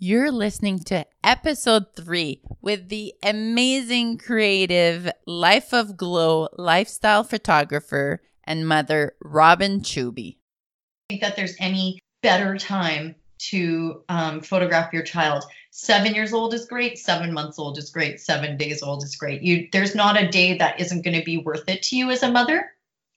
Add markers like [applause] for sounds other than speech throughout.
You're listening to episode three with the amazing, creative, Life of Glow lifestyle photographer and mother, Robin Chuby. think that there's any better time to um, photograph your child. Seven years old is great. Seven months old is great. Seven days old is great. You there's not a day that isn't going to be worth it to you as a mother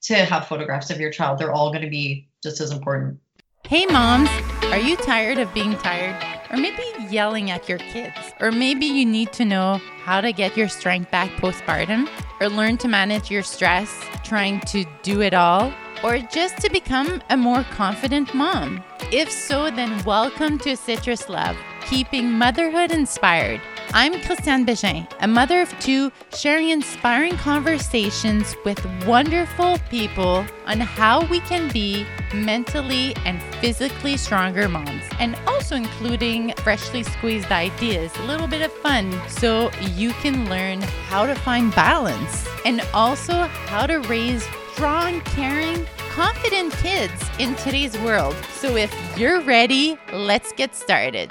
to have photographs of your child. They're all going to be just as important. Hey, moms, are you tired of being tired? Or maybe yelling at your kids? Or maybe you need to know how to get your strength back postpartum? Or learn to manage your stress trying to do it all? Or just to become a more confident mom? If so, then welcome to Citrus Love, keeping motherhood inspired. I'm Christiane Bégin, a mother of two, sharing inspiring conversations with wonderful people on how we can be mentally and physically stronger moms, and also including freshly squeezed ideas, a little bit of fun, so you can learn how to find balance and also how to raise strong, caring, confident kids in today's world. So if you're ready, let's get started.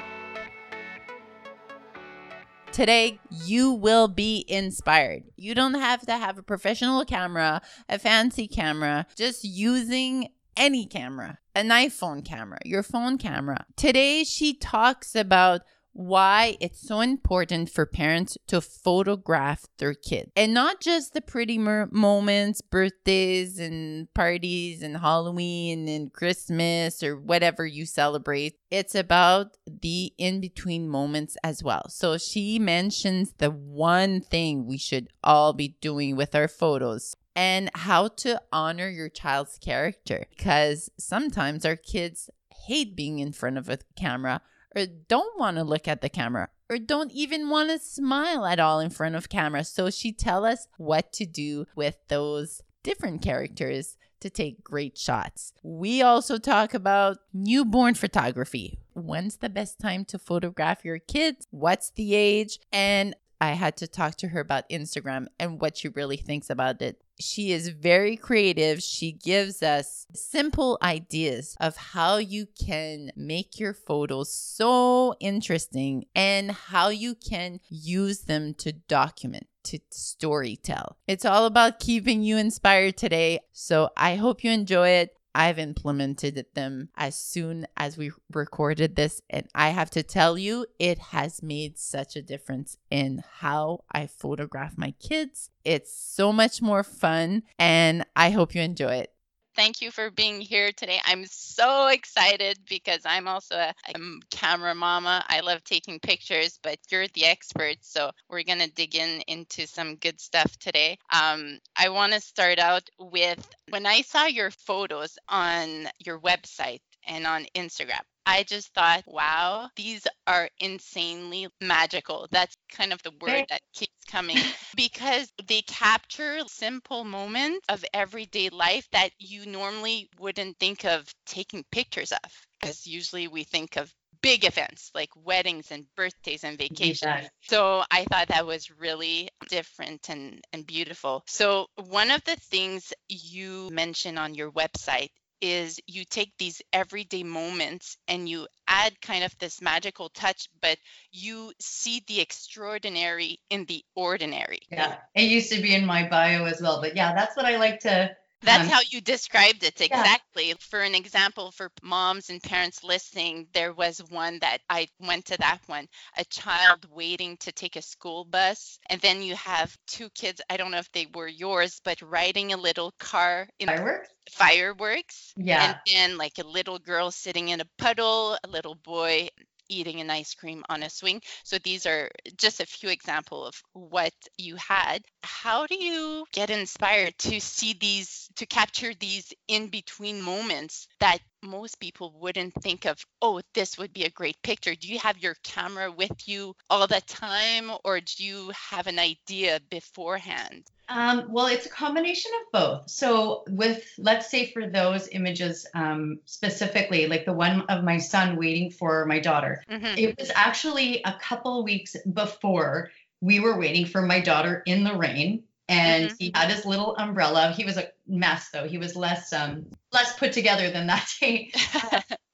Today, you will be inspired. You don't have to have a professional camera, a fancy camera, just using any camera, an iPhone camera, your phone camera. Today, she talks about why it's so important for parents to photograph their kids and not just the pretty mer- moments, birthdays and parties and Halloween and Christmas or whatever you celebrate. It's about the in between moments as well. So she mentions the one thing we should all be doing with our photos and how to honor your child's character because sometimes our kids hate being in front of a camera or don't want to look at the camera or don't even want to smile at all in front of camera. So she tell us what to do with those different characters to take great shots. We also talk about newborn photography. When's the best time to photograph your kids? What's the age? And I had to talk to her about Instagram and what she really thinks about it. She is very creative. She gives us simple ideas of how you can make your photos so interesting and how you can use them to document to story tell. It's all about keeping you inspired today. So I hope you enjoy it. I've implemented them as soon as we recorded this. And I have to tell you, it has made such a difference in how I photograph my kids. It's so much more fun, and I hope you enjoy it. Thank you for being here today. I'm so excited because I'm also a, a camera mama. I love taking pictures, but you're the expert. So we're going to dig in into some good stuff today. Um, I want to start out with when I saw your photos on your website and on Instagram. I just thought, wow, these are insanely magical. That's kind of the word that keeps coming [laughs] because they capture simple moments of everyday life that you normally wouldn't think of taking pictures of. Because usually we think of big events like weddings and birthdays and vacations. Yeah. So I thought that was really different and, and beautiful. So, one of the things you mention on your website is you take these everyday moments and you add kind of this magical touch, but you see the extraordinary in the ordinary. Yeah, it used to be in my bio as well, but yeah, that's what I like to. That's um, how you described it exactly. For an example, for moms and parents listening, there was one that I went to that one a child waiting to take a school bus. And then you have two kids, I don't know if they were yours, but riding a little car in fireworks. fireworks. Yeah. And then like a little girl sitting in a puddle, a little boy eating an ice cream on a swing. So these are just a few examples of what you had. How do you get inspired to see these, to capture these in between moments that most people wouldn't think of, oh, this would be a great picture? Do you have your camera with you all the time or do you have an idea beforehand? Um, well, it's a combination of both. So, with let's say for those images um, specifically, like the one of my son waiting for my daughter, Mhm. it was actually a couple weeks before we were waiting for my daughter in the rain. And Mhm. he had his little umbrella. He was a mess, though. He was less um, less put together than that [laughs] day. [laughs]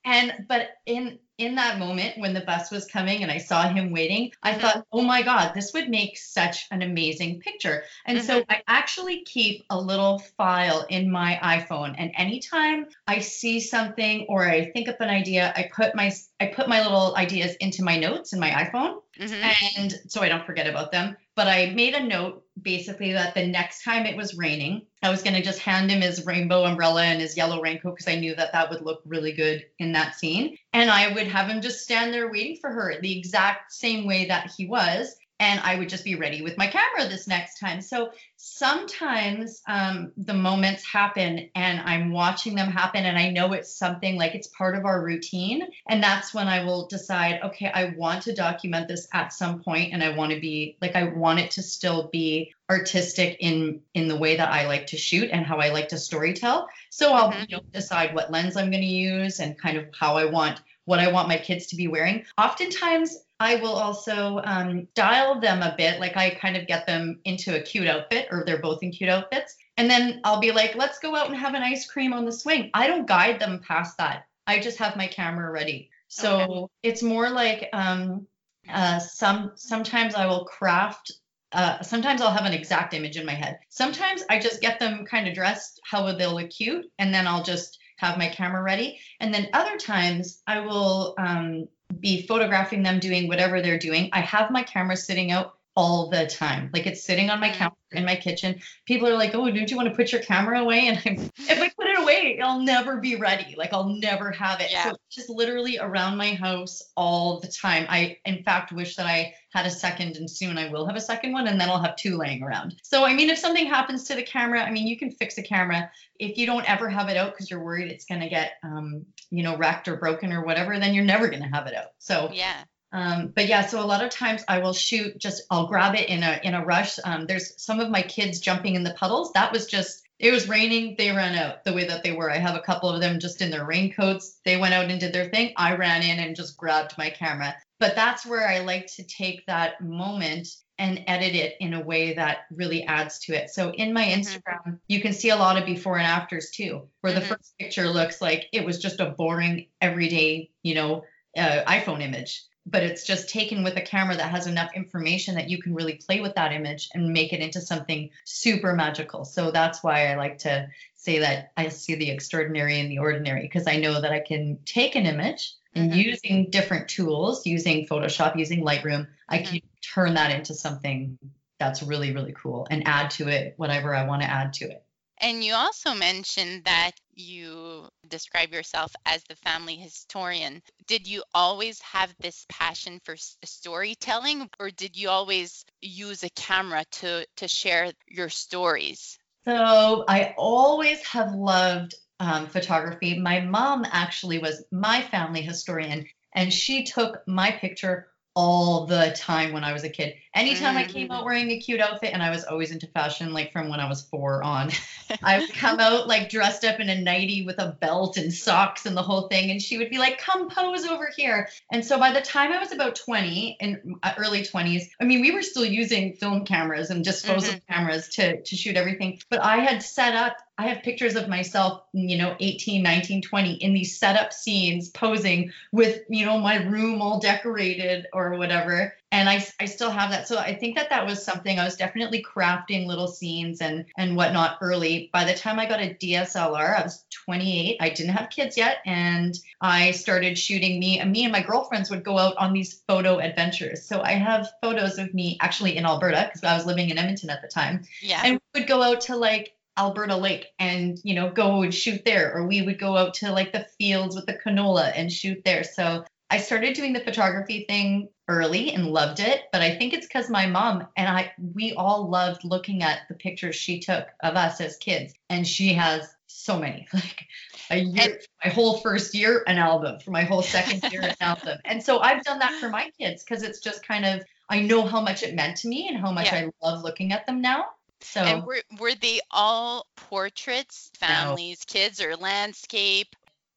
And but in in that moment when the bus was coming and I saw him waiting, I Mhm. thought, oh my God, this would make such an amazing picture. And so I actually keep a little file in my iPhone. And anytime I see something or I think up an idea, I put my I put my little ideas into my notes in my iPhone Mhm. and so I don't forget about them. But I made a note basically that the next time it was raining, I was going to just hand him his rainbow umbrella and his yellow raincoat because I knew that that would look really good in that scene. And I would have him just stand there waiting for her the exact same way that he was. And I would just be ready with my camera this next time. So sometimes um, the moments happen and I'm watching them happen and I know it's something like it's part of our routine. And that's when I will decide, okay, I want to document this at some point and I want to be like I want it to still be artistic in in the way that I like to shoot and how I like to storytell. So I'll Mhm. you know, decide what lens I'm going to use and kind of how I want what I want my kids to be wearing. Oftentimes, I will also um, dial them a bit, like I kind of get them into a cute outfit, or they're both in cute outfits. And then I'll be like, let's go out and have an ice cream on the swing. I don't guide them past that. I just have my camera ready. So Okay. it's more like um, uh, some sometimes I will craft uh, sometimes I'll have an exact image in my head. Sometimes I just get them kind of dressed how they'll look cute, and then I'll just have my camera ready. And then other times I will um, be photographing them doing whatever they're doing. I have my camera sitting out all the time, like it's sitting on my Mm. counter in my kitchen. People are like, "Oh, don't you want to put your camera away?" And I'm, if I put it away, I'll never be ready. Like I'll never have it. Yeah. So it's just literally around my house all the time. I, in fact, wish that I had a second, and soon I will have a second one, and then I'll have two laying around. So I mean, if something happens to the camera, I mean, you can fix a camera. If you don't ever have it out because you're worried it's going to get, um, you know, wrecked or broken or whatever, then you're never going to have it out. So Yeah. Um, but yeah, so a lot of times I will shoot just I'll grab it in a in a rush. Um, there's some of my kids jumping in the puddles. That was just it was raining. They ran out the way that they were. I have a couple of them just in their raincoats. They went out and did their thing. I ran in and just grabbed my camera. But that's where I like to take that moment and edit it in a way that really adds to it. So in my Mhm. Instagram, you can see a lot of before and afters too, where the Mhm. first picture looks like it was just a boring everyday, you know, uh, iPhone image but it's just taken with a camera that has enough information that you can really play with that image and make it into something super magical. So that's why I like to say that I see the extraordinary in the ordinary because I know that I can take an image and Mhm. using different tools, using Photoshop, using Lightroom, I can turn that into something that's really, really cool and add to it whatever I want to add to it. And you also mentioned that you describe yourself as the family historian. Did you always have this passion for storytelling, or did you always use a camera to to share your stories? So I always have loved um, photography. My mom actually was my family historian, and she took my picture all the time when I was a kid. Anytime I came out wearing a cute outfit, and I was always into fashion, like from when I was four on, [laughs] I would come [laughs] out like dressed up in a nightie with a belt and socks and the whole thing. And she would be like, come pose over here. And so by the time I was about 20 in uh, early 20s, I mean, we were still using film cameras and disposable cameras to, to shoot everything. But I had set up, I have pictures of myself, you know, 18, 19, 20 in these set up scenes posing with, you know, my room all decorated or whatever and I, I still have that. So i think that that was something i was definitely crafting little scenes and and whatnot early. By the time i got a dslr i was 28 i didn't have kids yet and i started shooting me and me and my girlfriends would go out on these photo adventures. So i have photos of me actually in alberta because i was living in edmonton at the time. Yeah. and we would go out to like Alberta Lake and you know go and shoot there or we would go out to like the fields with the canola and shoot there. So I started doing the photography thing early and loved it but I think it's cuz my mom and I we all loved looking at the pictures she took of us as kids and she has so many [laughs] like a year my whole first year an album for my whole second year an [laughs] album and so I've done that for my kids cuz it's just kind of I know how much it meant to me and how much Yeah. I love looking at them now so And were were they all portraits, families, kids, or landscape?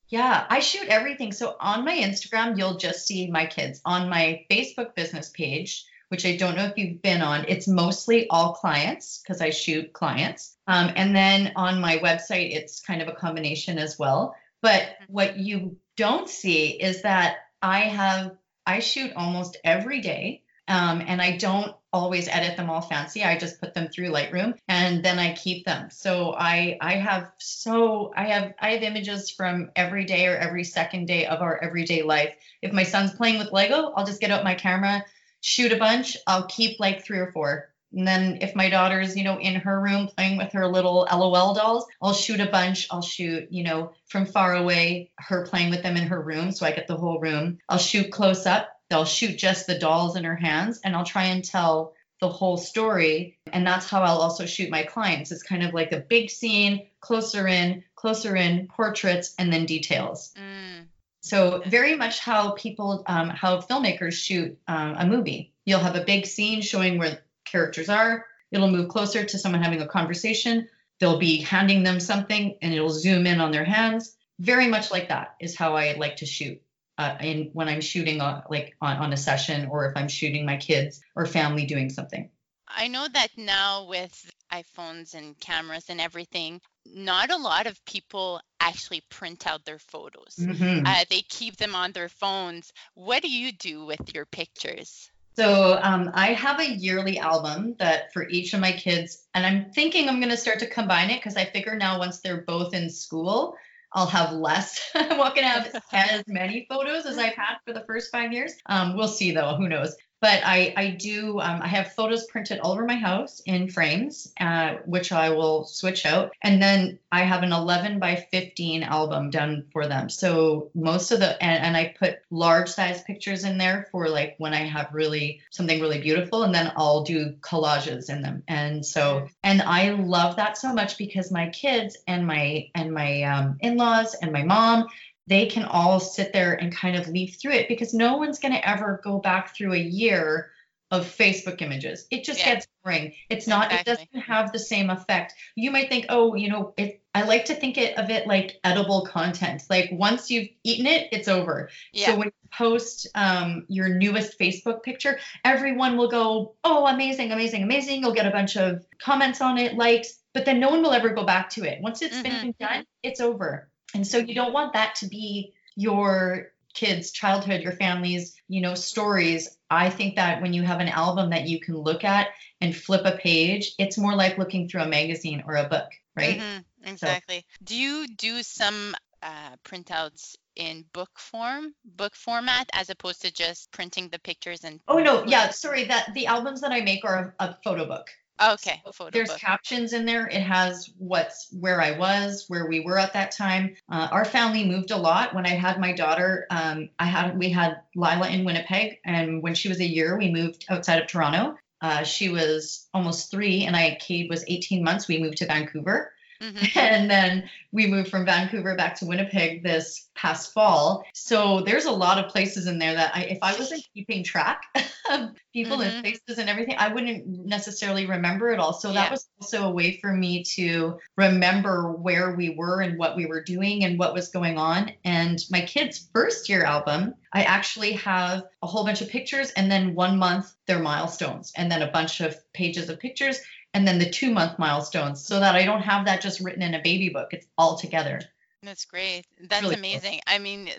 Yeah, I shoot everything. So on my Instagram, you'll just see my kids. On my Facebook business page, which I don't know if you've been on, it's mostly all clients because I shoot clients. Um, and then on my website, it's kind of a combination as well. But what you don't see is that I have I shoot almost every day. Um, and I don't always edit them all fancy. I just put them through Lightroom and then I keep them. So I I have so I have I have images from every day or every second day of our everyday life. If my son's playing with Lego, I'll just get out my camera, shoot a bunch. I'll keep like three or four. And then if my daughter's, you know, in her room playing with her little LOL dolls, I'll shoot a bunch. I'll shoot, you know, from far away, her playing with them in her room. So I get the whole room. I'll shoot close up. They'll shoot just the dolls in her hands and I'll try and tell the whole story. And that's how I'll also shoot my clients. It's kind of like a big scene, closer in, closer in, portraits, and then details. Mm. So very much how people, um, how filmmakers shoot um, a movie. You'll have a big scene showing where characters are. It'll move closer to someone having a conversation. They'll be handing them something, and it'll zoom in on their hands. Very much like that is how I like to shoot. Uh, in when I'm shooting on, like on, on a session, or if I'm shooting my kids or family doing something. I know that now with iPhones and cameras and everything, not a lot of people actually print out their photos. Mhm. Uh, they keep them on their phones. What do you do with your pictures? So um, I have a yearly album that for each of my kids, and I'm thinking I'm going to start to combine it because I figure now once they're both in school, I'll have less. I'm not going to have as many photos as I've had for the first five years. Um, we'll see though. Who knows? But I, I do, um, I have photos printed all over my house in frames, uh, which I will switch out. And then I have an 11 by 15 album done for them. So most of the, and, and I put large size pictures in there for like when I have really something really beautiful. And then I'll do collages in them. And so, and I love that so much because my kids and my, and my um, in laws and my mom, they can all sit there and kind of leaf through it because no one's going to ever go back through a year of Facebook images. It just Yeah. gets boring. It's not, Exactly. it doesn't have the same effect. You might think, oh, you know, it, I like to think it, of it like edible content. Like once you've eaten it, it's over. Yeah. So when you post um, your newest Facebook picture, everyone will go, oh, amazing, amazing, amazing. You'll get a bunch of comments on it, likes, but then no one will ever go back to it. Once it's Mhm. been done, it's over. And so you don't want that to be your kids' childhood, your family's, you know, stories. I think that when you have an album that you can look at and flip a page, it's more like looking through a magazine or a book, right? Mhm, exactly. Do you do some uh, printouts in book form, book format, as opposed to just printing the pictures and? Oh no, yeah, sorry. That the albums that I make are a, a photo book. Okay, photo There's book. captions in there. It has what's where I was, where we were at that time. Uh, our family moved a lot. When I had my daughter, um, I had we had Lila in Winnipeg, and when she was a year, we moved outside of Toronto. Uh, she was almost three, and I Cade was 18 months. We moved to Vancouver, Mhm. [laughs] and then we moved from Vancouver back to Winnipeg this past fall. So there's a lot of places in there that I, if I wasn't keeping track [laughs] of people Mhm. and places and everything, I wouldn't necessarily remember it all. So Yeah. that was also a way for me to remember where we were and what we were doing and what was going on. And my kids' first year album, I actually have a whole bunch of pictures and then one month their milestones and then a bunch of pages of pictures and then the two month milestones so that I don't have that just written in a baby book. It's all together. That's great. That's really cool. amazing. I mean,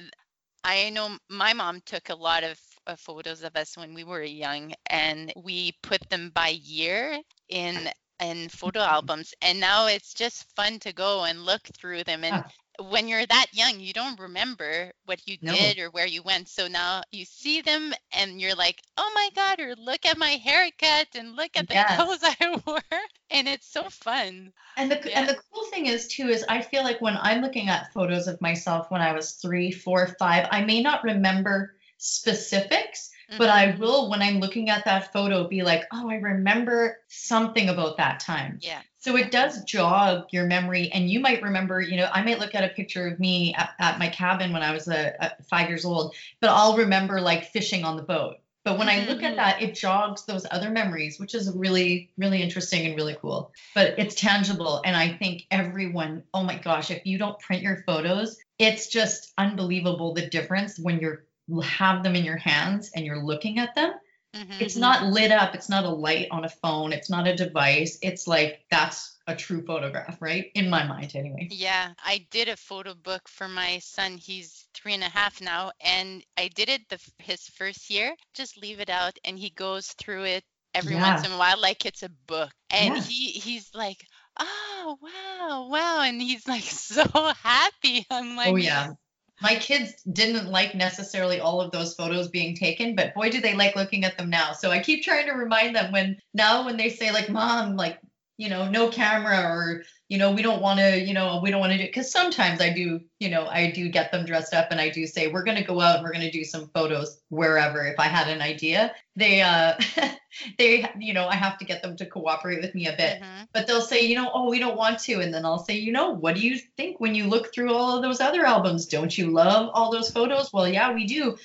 I know my mom took a lot of uh, photos of us when we were young, and we put them by year in in photo Mm-hmm. albums. And now it's just fun to go and look through them. And when you're that young, you don't remember what you No. did or where you went. So now you see them, and you're like, "Oh my God!" Or look at my haircut, and look at the [laughs] Yes. clothes I wore, and it's so fun. And the Yeah. and the cool thing is too is I feel like when I'm looking at photos of myself when I was three, four, five, I may not remember specifics, but I Mhm. will when I'm looking at that photo be like, oh, I remember something about that time. Yeah. So it does jog your memory, and you might remember. You know, I might look at a picture of me at, at my cabin when I was a, a five years old, but I'll remember like fishing on the boat. But when I look Mhm. at that, it jogs those other memories, which is really, really interesting and really cool. But it's tangible, and I think everyone. Oh my gosh, if you don't print your photos, it's just unbelievable the difference when you're have them in your hands and you're looking at them Mhm. it's not lit up it's not a light on a phone it's not a device it's like that's a true photograph, right? In my mind, anyway. Yeah, I did a photo book for my son. He's three and a half now, and I did it the his first year. Just leave it out, and he goes through it every once in a while like it's a book. And Yeah. he he's like, oh wow, wow, and he's like [laughs] so happy. I'm like, Oh yeah. My kids didn't like necessarily all of those photos being taken, but boy do they like looking at them now. So I keep trying to remind them when now when they say like mom like you know no camera or you know we don't want to you know we don't want to do because sometimes I do you know I do get them dressed up and I do say we're going to go out and we're going to do some photos wherever if I had an idea. They uh [laughs] they you know I have to get them to cooperate with me a bit Mhm. but they'll say, you know, oh, we don't want to. And then I'll say, you know, what do you think when you look through all of those other albums? Don't you love all those photos? Well, yeah, we do.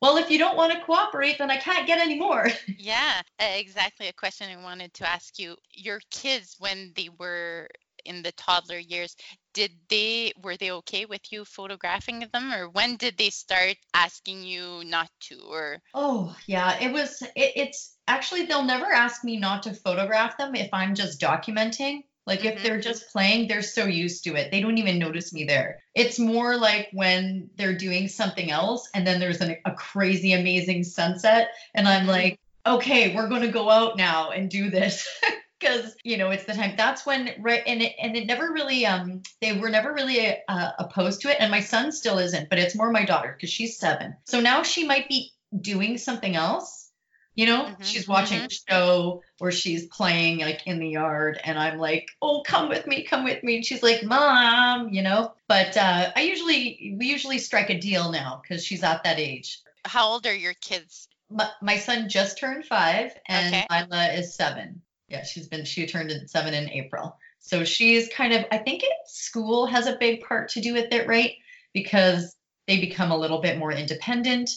Well, if you don't want to cooperate, then I can't get any more. [laughs] Yeah, exactly. A question I wanted to ask you. Your kids, when they were in the toddler years, did they were they okay with you photographing them, or when did they start asking you not to? Or Oh, yeah, it was, it, it's actually, they'll never ask me not to photograph them if I'm just documenting. Like if Mhm. they're just playing, they're so used to it. They don't even notice me there. It's more like when they're doing something else and then there's an, a crazy, amazing sunset. And I'm Mhm. like, okay, we're going to go out now and do this. [laughs] Because you know it's the time. That's when right, and it and it never really um they were never really uh, opposed to it, and my son still isn't. But it's more my daughter because she's seven. So now she might be doing something else. You know, Mhm, she's watching a show or she's playing like in the yard, and I'm like, oh, come with me, come with me. And she's like, mom, you know. But uh, I usually we usually strike a deal now because she's at that age. how old are your kids? My, my son just turned five, and Okay. Lila is seven. Yeah, she's been she turned seven in April. So she's kind of I think it, school has a big part to do with it, right? Because they become a little bit more independent.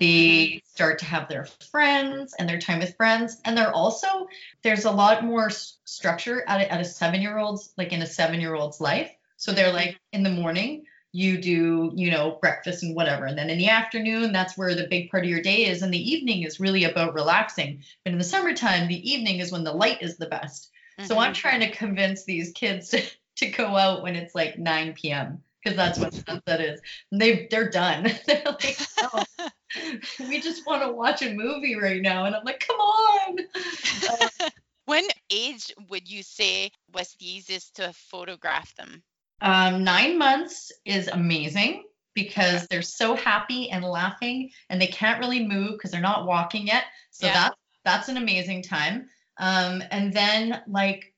They mm-hmm. start to have their friends and their time with friends, and they're also there's a lot more s- structure at a, at a seven year old's like in a seven year old's life. So they're mm-hmm. like in the morning you do you know breakfast and whatever and then in the afternoon that's where the big part of your day is and the evening is really about relaxing. But in the summertime the evening is when the light is the best. So i'm Mhm. trying to convince these kids to, [laughs] to go out when it's like 9 p.m because that's when mm-hmm. sunset is. And they they're done. [laughs] They're like no, [laughs] oh, [laughs] we just want to watch a movie right now and i'm like come on [laughs] when age would you say was the easiest to photograph them? Um, nine months is amazing because they're so happy and laughing and they can't really move because they're not walking yet. So Yeah. that's that's an amazing time. Um, and then like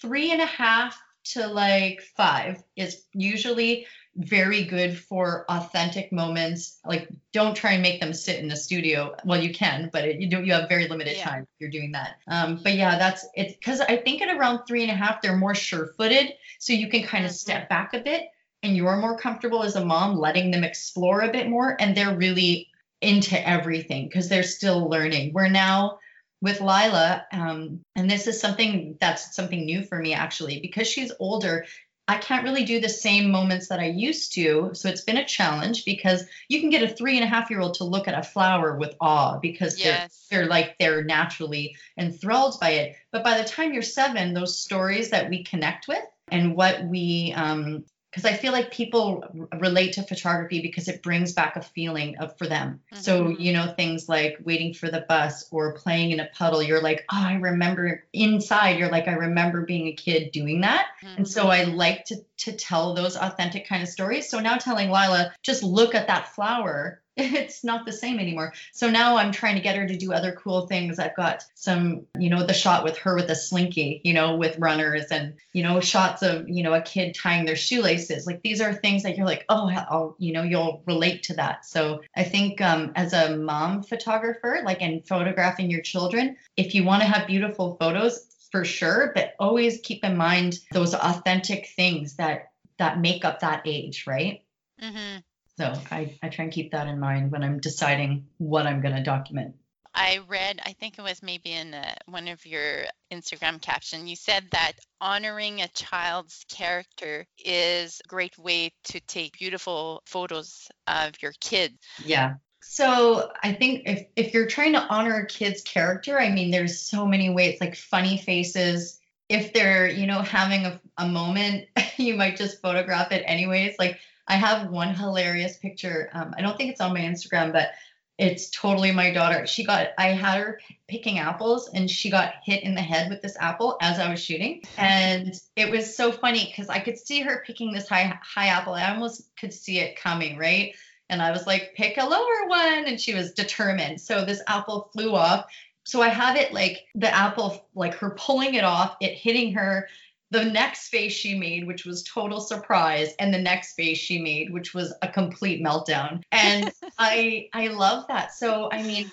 three and a half to like five is usually very good for authentic moments. Like don't try and make them sit in a studio. Well, you can, but it, you do you have very limited Yeah. time if you're doing that. Um, but yeah, that's it because I think at around three and a half they're more sure-footed, so you can kind of Mhm. step back a bit and you're more comfortable as a mom letting them explore a bit more and they're really into everything because they're still learning. We're now with Lila, um, and this is something that's something new for me actually, because she's older. I can't really do the same moments that I used to. So it's been a challenge because you can get a three and a half year old to look at a flower with awe because they're they're like they're naturally enthralled by it. But by the time you're seven, those stories that we connect with and what we um because I feel like people r- relate to photography because it brings back a feeling of for them. So, Mhm. you know, things like waiting for the bus or playing in a puddle, you're like, oh, I remember inside, you're like, I remember being a kid doing that. And so I like to to tell those authentic kind of stories. So now telling Lila, just look at that flower. It's not the same anymore. So now I'm trying to get her to do other cool things. I've got some, you know, the shot with her with a slinky, you know, with runners and, you know, shots of, you know, a kid tying their shoelaces. Like these are things that you're like, oh, I'll, you know, you'll relate to that. So I think um, as a mom photographer, like in photographing your children, if you want to have beautiful photos, for sure, but always keep in mind those authentic things that that make up that age, right? Mm hmm So I, I try and keep that in mind when I'm deciding what I'm going to document. I read, I think it was maybe in uh one of your Instagram caption, you said that honoring a child's character is a great way to take beautiful photos of your kid. Yeah. So I think if, if you're trying to honor a kid's character, I mean, there's so many ways, like funny faces, if they're, you know, having a, a moment, [laughs] you might just photograph it anyways. Like I have one hilarious picture. Um, I don't think it's on my Instagram, but it's totally my daughter. She got, I had her picking apples and she got hit in the head with this apple as I was shooting. And it was so funny because I could see her picking this high, high apple. I almost could see it coming, right? And I was like, pick a lower one. And she was determined. So this apple flew off. So I have it like the apple, like her pulling it off, it hitting her, the next face she made, which was total surprise, and the next face she made, which was a complete meltdown. And [laughs] I I love that. So I mean,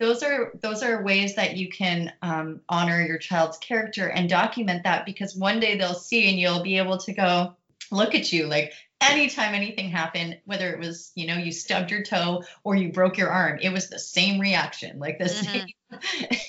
those are those are ways that you can um, honor your child's character and document that because one day they'll see and you'll be able to go look at you like anytime anything happened whether it was you know you stubbed your toe or you broke your arm it was the same reaction like the mm-hmm.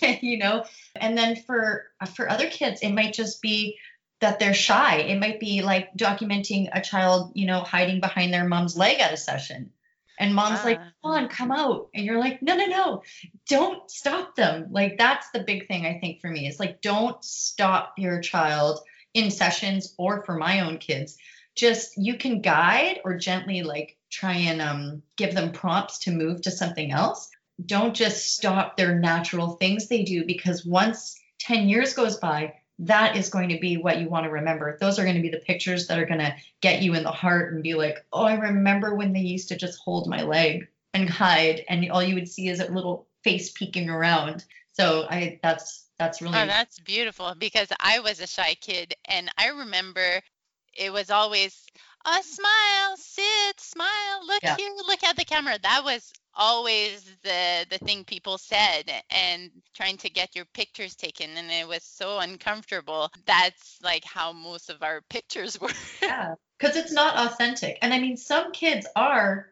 same [laughs] you know and then for for other kids it might just be that they're shy. It might be like documenting a child, you know, hiding behind their mom's leg at a session. And mom's like, ah. come on, come out. And you're like, no, no, no, don't stop them. Like, that's the big thing I think for me is like, don't stop your child in sessions or for my own kids. Just you can guide or gently like try and um, give them prompts to move to something else. Don't just stop their natural things they do because once 10 years goes by, that is going to be what you want to remember. Those are going to be the pictures that are going to get you in the heart and be like, oh, I remember when they used to just hold my leg and hide, and all you would see is a little face peeking around. So I that's that's really oh, that's beautiful because I was a shy kid, and I remember it was always a smile, sit, smile, look yeah. here, look at the camera. That was always the the thing people said and trying to get your pictures taken and it was so uncomfortable that's like how most of our [laughs] pictures were yeah because it's not authentic and i mean some kids are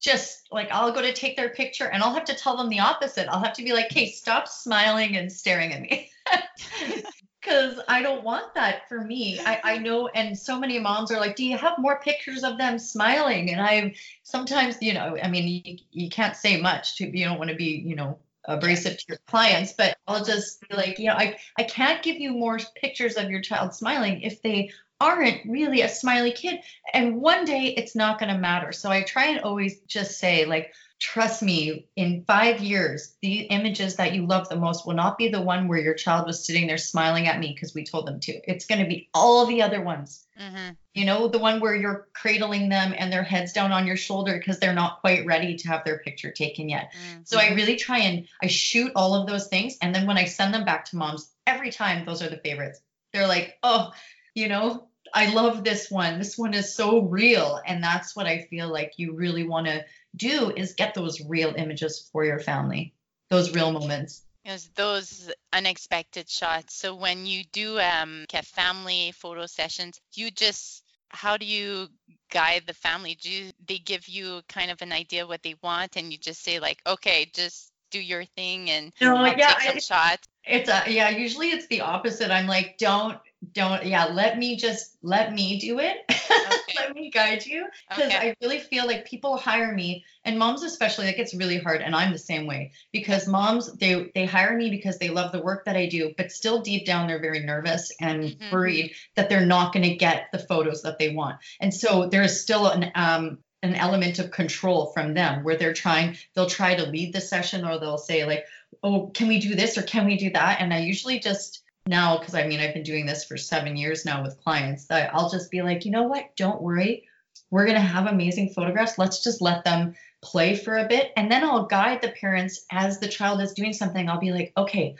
just like I'll go to take their picture and I'll have to tell them the opposite. I'll have to be like, "Hey, stop smiling and staring at me." [laughs] [laughs] because I don't want that for me. I, I know, and so many moms are like, "Do you have more pictures of them smiling?" And I sometimes, you know, I mean, you, you can't say much to you don't want to be, you know, abrasive to your clients, but I'll just be like, you know, I I can't give you more pictures of your child smiling if they aren't really a smiley kid, and one day it's not going to matter. So I try and always just say like trust me, in five years, the images that you love the most will not be the one where your child was sitting there smiling at me because we told them to. It's going to be all the other ones. Mm-hmm. You know, the one where you're cradling them and their heads down on your shoulder because they're not quite ready to have their picture taken yet. Mm-hmm. So I really try and I shoot all of those things. And then when I send them back to moms, every time those are the favorites. They're like, oh, you know, I love this one. This one is so real. And that's what I feel like you really want to do is get those real images for your family, those real moments. Yes, those unexpected shots. So when you do um, family photo sessions, you just how do you guide the family? Do you, they give you kind of an idea what they want, and you just say like, okay, just do your thing and no, yeah, take some shots? It's a yeah. Usually it's the opposite. I'm like, don't don't yeah let me just let me do it [laughs] okay. let me guide you because okay. i really feel like people hire me and moms especially like it's really hard and i'm the same way because moms they they hire me because they love the work that i do but still deep down they're very nervous and mm-hmm. worried that they're not going to get the photos that they want and so there is still an um an element of control from them where they're trying they'll try to lead the session or they'll say like oh can we do this or can we do that and i usually just now because I mean I've been doing this for seven years now with clients that I'll just be like, you know what? Don't worry. We're gonna have amazing photographs. Let's just let them play for a bit. And then I'll guide the parents as the child is doing something. I'll be like, okay,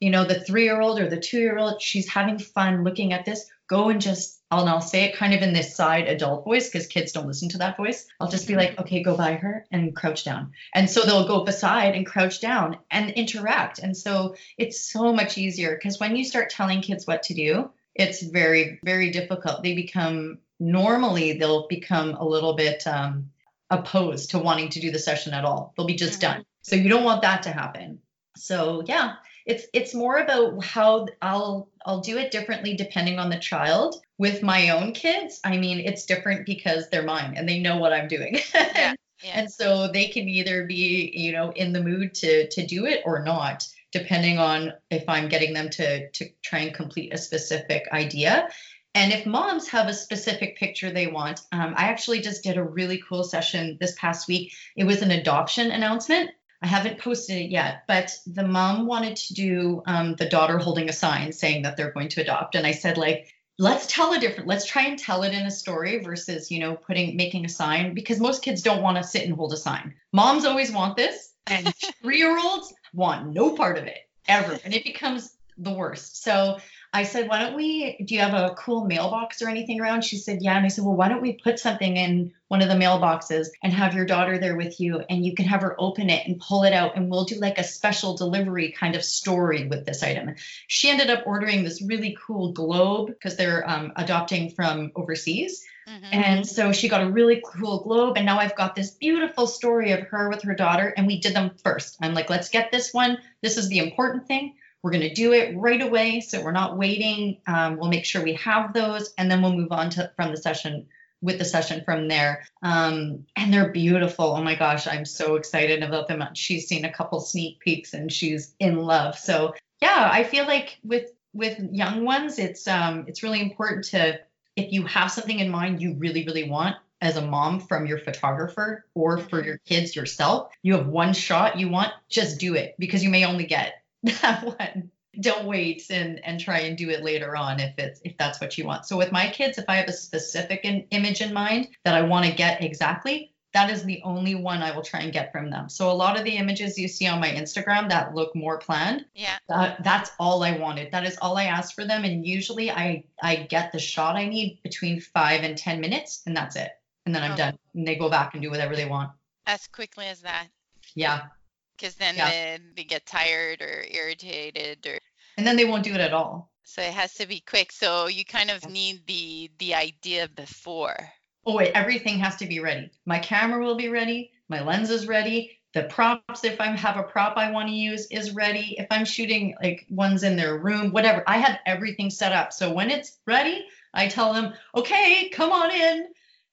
you know, the three-year-old or the two-year-old, she's having fun looking at this. Go and just and I'll say it kind of in this side adult voice because kids don't listen to that voice. I'll just be like, okay, go by her and crouch down. And so they'll go beside and crouch down and interact. And so it's so much easier because when you start telling kids what to do, it's very, very difficult. They become normally they'll become a little bit um, opposed to wanting to do the session at all. They'll be just mm-hmm. done. So you don't want that to happen. So yeah, it's it's more about how I'll I'll do it differently depending on the child. With my own kids, I mean, it's different because they're mine and they know what I'm doing. [laughs] Yeah, yeah. and so they can either be, you know, in the mood to to do it or not depending on if I'm getting them to to try and complete a specific idea. And if moms have a specific picture they want, um, I actually just did a really cool session this past week. It was an adoption announcement. I haven't posted it yet, but the mom wanted to do um, the daughter holding a sign saying that they're going to adopt. And I said, like, let's tell a different, let's try and tell it in a story versus, you know, putting, making a sign because most kids don't want to sit and hold a sign. Moms always want this, and [laughs] three year olds want no part of it ever. And it becomes the worst. So I said, why don't we, do you have a cool mailbox or anything around? She said, yeah. And I said, well, why don't we put something in one of the mailboxes and have your daughter there with you and you can have her open it and pull it out and we'll do like a special delivery kind of story with this item. She ended up ordering this really cool globe because they're um, adopting from overseas. Mm-hmm. And so she got a really cool globe. And now I've got this beautiful story of her with her daughter. And we did them first. I'm like, let's get this one. This is the important thing. We're going to do it right away, so we're not waiting. Um, we'll make sure we have those, and then we'll move on to from the session with the session from there. Um, and they're beautiful. Oh my gosh, I'm so excited about them. She's seen a couple sneak peeks and she's in love. So yeah, I feel like with with young ones, it's um it's really important to if you have something in mind you really really want as a mom from your photographer or for your kids yourself, you have one shot you want, just do it because you may only get that one. Don't wait and and try and do it later on if it's if that's what you want. So with my kids if i have a specific in, image in mind that i want to get exactly that is the only one i will try and get from them. So a lot of the images you see on my instagram that look more planned yeah. that, that's all i wanted. That is all i asked for them and usually i i get the shot i need between five and ten minutes and that's it. And then i'm oh. done. And they go back and do whatever they want. As quickly as that. Yeah because then yeah. they, they get tired or irritated or and then they won't do it at all. So it has to be quick. So you kind of need the the idea before. Oh wait everything has to be ready. My camera will be ready. My lens is ready. The props if i have a prop i want to use is ready. If i'm shooting like ones in their room whatever. I have everything set up. So when it's ready i tell them okay come on in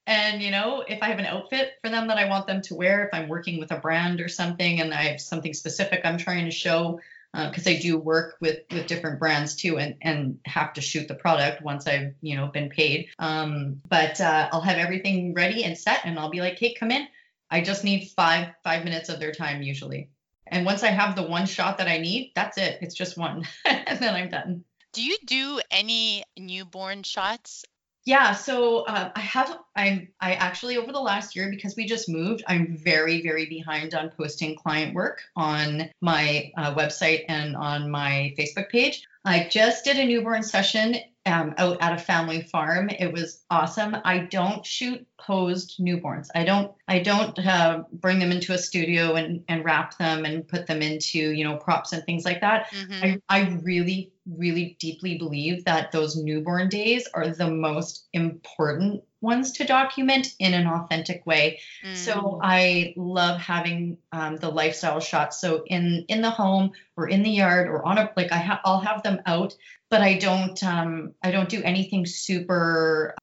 and you know, if I have an outfit for them that I want them to wear, if I'm working with a brand or something, and I have something specific I'm trying to show, because uh, I do work with with different brands too, and and have to shoot the product once I've you know been paid. Um, but uh, I'll have everything ready and set, and I'll be like, hey, come in. I just need five five minutes of their time usually. And once I have the one shot that I need, that's it. It's just one, [laughs] and then I'm done. Do you do any newborn shots yeah, so uh, I have I'm I actually over the last year because we just moved, I'm very very behind on posting client work on my uh, website and on my Facebook page. I just did a newborn session um, out at a family farm. It was awesome. I don't shoot posed newborns. I don't. I don't uh, bring them into a studio and and wrap them and put them into you know props and things like that. Mm-hmm. I I really really deeply believe that those newborn days are the most important ones to document in an authentic way. Mm. So I love having um, the lifestyle shots. So in in the home or in the yard or on a like I ha- I'll have them out, but I don't um I don't do anything super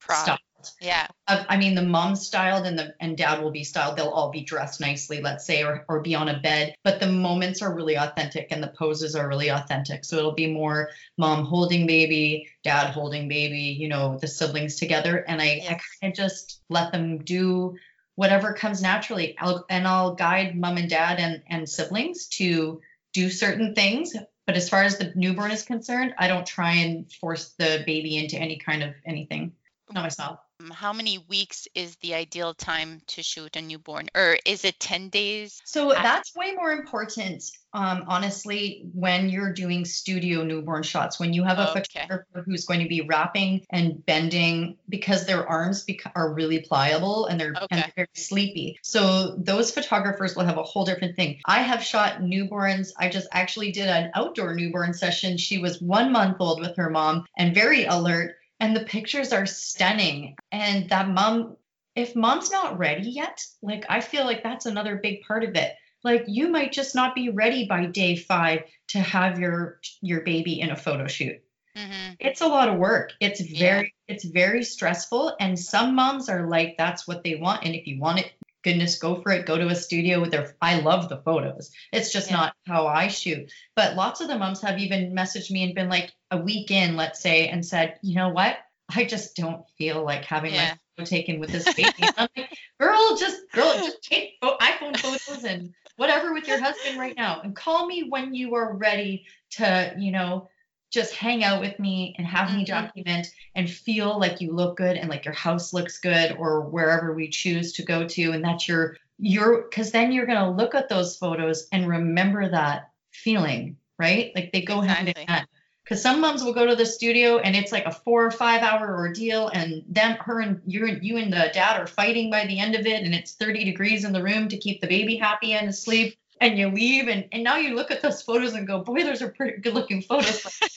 Prop. Yeah. Uh, I mean, the mom's styled and the and dad will be styled. They'll all be dressed nicely, let's say, or or be on a bed. But the moments are really authentic and the poses are really authentic. So it'll be more mom holding baby, dad holding baby, you know, the siblings together. And I, yes. I kind of just let them do whatever comes naturally. I'll, and I'll guide mom and dad and, and siblings to do certain things. But as far as the newborn is concerned, I don't try and force the baby into any kind of anything. Not myself. Um, how many weeks is the ideal time to shoot a newborn? Or is it 10 days? So that's way more important um, honestly when you're doing studio newborn shots when you have a okay. photographer who's going to be wrapping and bending because their arms beca- are really pliable and they're, okay. and they're very sleepy. So those photographers will have a whole different thing. I have shot newborns i just actually did an outdoor newborn session. She was one month old with her mom and very alert and the pictures are stunning. And that mom if mom's not ready yet like i feel like that's another big part of it. Like you might just not be ready by day five to have your your baby in a photo shoot. Mm-hmm. it's a lot of work. It's very yeah. it's very stressful. And some moms are like that's what they want. And if you want it goodness, go for it. Go to a studio with their. I love the photos. It's just Yeah. not how I shoot. But lots of the moms have even messaged me and been like a week in, let's say, and said, you know what? I just don't feel like having Yeah. my photo taken with this baby. I'm like, [laughs] girl, just girl, just take pho- iPhone photos and whatever with your husband right now, and call me when you are ready to, you know, just hang out with me and have me Mhm. document and feel like you look good and like your house looks good or wherever we choose to go to and that's your your because then you're going to look at those photos and remember that feeling right? Like they go hand in hand. Because some moms will go to the studio and it's like a four or five hour ordeal and them her and you and you and the dad are fighting by the end of it and it's 30 degrees in the room to keep the baby happy and asleep and you leave and, and now you look at those photos and go boy those are pretty good looking photos. [laughs]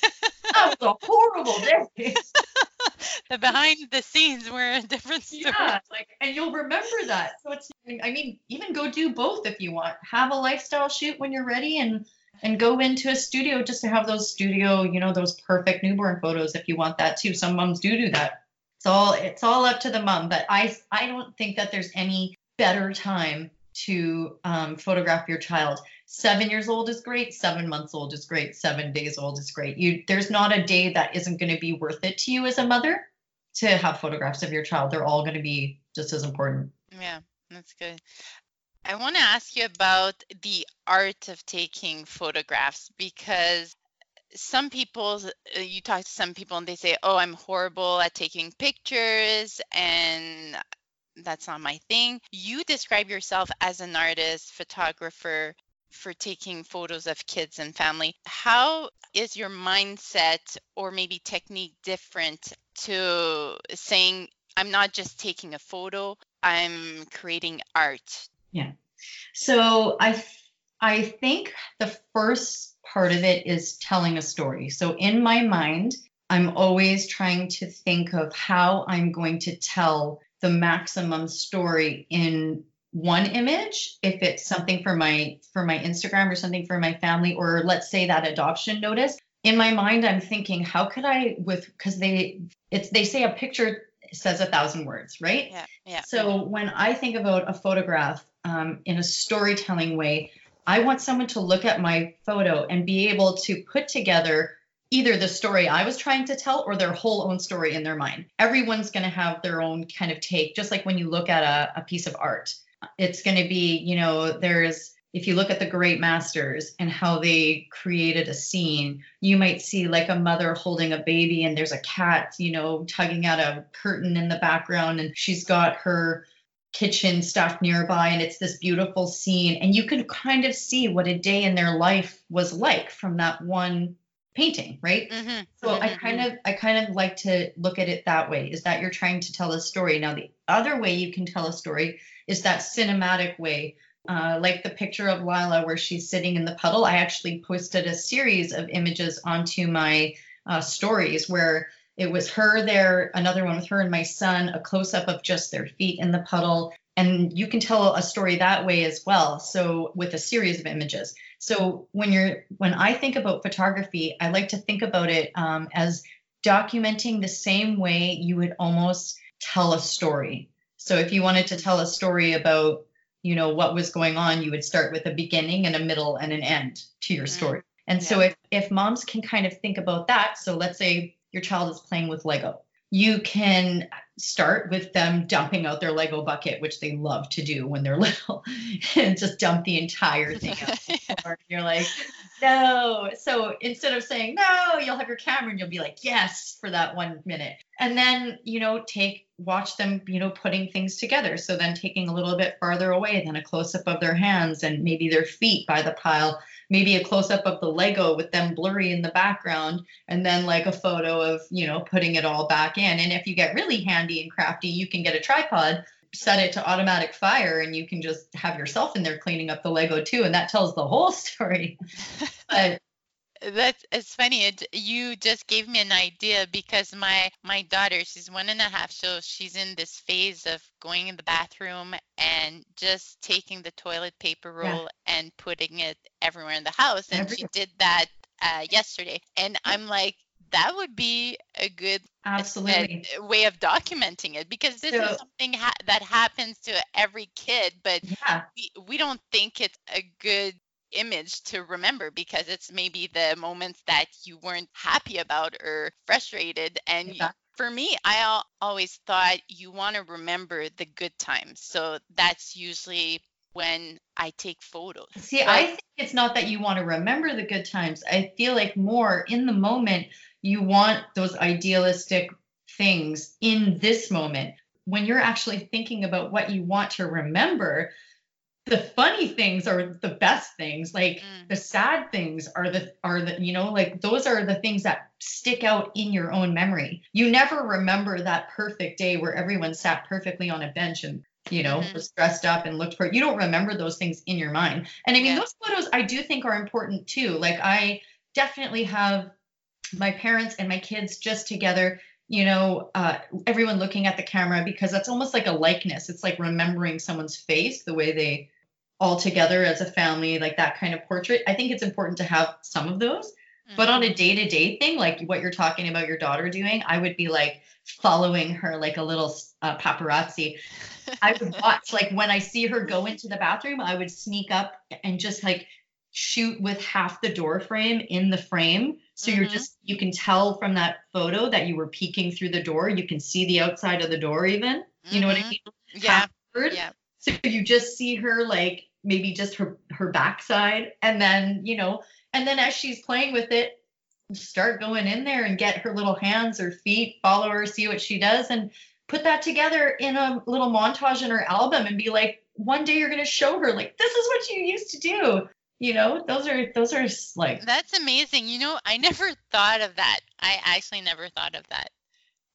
That was a horrible day. [laughs] The behind the scenes were a different story. yeah like and you'll remember that. So it's i mean even go do both if you want. Have a lifestyle shoot when you're ready and and go into a studio just to have those studio you know those perfect newborn photos if you want that too. Some moms do do that. It's all it's all up to the mom but i i don't think that there's any better time to um, photograph your child. Seven years old is great seven months old is great seven days old is great. You there's not a day that isn't going to be worth it to you as a mother to have photographs of your child. They're all going to be just as important. Yeah, that's good. I want to ask you about the art of taking photographs because some people, you talk to some people and they say, Oh, I'm horrible at taking pictures and that's not my thing. You describe yourself as an artist, photographer for taking photos of kids and family. How is your mindset or maybe technique different to saying, I'm not just taking a photo, I'm creating art. Yeah. So I I think the first part of it is telling a story. So in my mind, I'm always trying to think of how I'm going to tell the maximum story in one image if it's something for my for my Instagram or something for my family or let's say that adoption notice in my mind I'm thinking how could I with cuz they it's they say a picture says a thousand words right Yeah, yeah. so when I think about a photograph um, in a storytelling way, I want someone to look at my photo and be able to put together either the story I was trying to tell or their whole own story in their mind. Everyone's going to have their own kind of take, just like when you look at a, a piece of art. It's going to be, you know, there's if you look at the great masters and how they created a scene, you might see like a mother holding a baby and there's a cat, you know, tugging at a curtain in the background and she's got her kitchen stuff nearby and it's this beautiful scene and you can kind of see what a day in their life was like from that one painting, right? Mhm, So I mhm, kind of I kind of like to look at it that way is that you're trying to tell a story. Now the other way you can tell a story is that cinematic way. Uh, like the picture of Lila where she's sitting in the puddle. I actually posted a series of images onto my uh, stories where it was her there, another one with her and my son, a close up of just their feet in the puddle. And you can tell a story that way as well. So with a series of images. So when you're when I think about photography, I like to think about it um, as documenting the same way you would almost tell a story. So if you wanted to tell a story about, you know, what was going on, you would start with a beginning and a middle and an end to your Mm, story. And so if if moms can kind of think about that, so let's say your child is playing with Lego. You can start with them dumping out their Lego bucket, which they love to do when they're [laughs] little, and just dump the entire thing out. [laughs] You're like, no. So instead of saying no, you'll have your camera and you'll be like, yes, for that one minute. And then, you know, take watch them, you know, putting things together. So then taking a little bit farther away, then a close up of their hands and maybe their feet by the pile, maybe a close up of the Lego with them blurry in the background, and then like a photo of, you know, putting it all back in. And if you get really handy and crafty, you can get a tripod set it to automatic fire and you can just have yourself in there cleaning up the lego too and that tells the whole [laughs] story [laughs] but That's it's funny. It, you just gave me an idea because my my daughter, she's one and a half, so she's in this phase of going in the bathroom and just taking the toilet paper Yeah. roll and putting it everywhere in the house. And she did that uh, yesterday, and I'm like, that would be a good Absolutely. a- a way of documenting it because this So- is something ha- that happens to every kid, but Yeah. we, we don't think it's a good image to remember because it's maybe the moments that you weren't happy about or frustrated and you- for me i al- always thought you want to remember the good times so that's usually when i take photos See, I think it's not that you want to remember the good times. I feel like more in the moment, you want those idealistic things in this moment. When you're actually thinking about what you want to remember, the funny things are the best things. Like Mm. the sad things are the are the you know like those are the things that stick out in your own memory. You never remember that perfect day where everyone sat perfectly on a bench and you know Mhm. was dressed up and looked for you don't remember those things in your mind. And I mean Yeah. those photos I do think are important too. Like I definitely have my parents and my kids just together you know uh, everyone looking at the camera because that's almost like a likeness it's like remembering someone's face the way they all together as a family like that kind of portrait i think it's important to have some of those. But on a day-to-day thing like what you're talking about your daughter doing i would be like following her like a little uh, paparazzi. I would [laughs] watch like when i see her go into the bathroom i would sneak up and just like shoot with half the door frame in the frame. So you're Mhm. just you can tell from that photo that you were peeking through the door. You can see the outside of the door even. You know what i Mhm. mean? Yeah. Yeah. So you just see her like maybe just her her backside, and then you know, and then as she's playing with it, start going in there and get her little hands or feet, follow her, see what she does, and put that together in a little montage in her album, and be like, one day you're gonna show her like this is what you used to do. You know, those are those are like That's amazing. You know, I never thought of that. I actually never thought of that.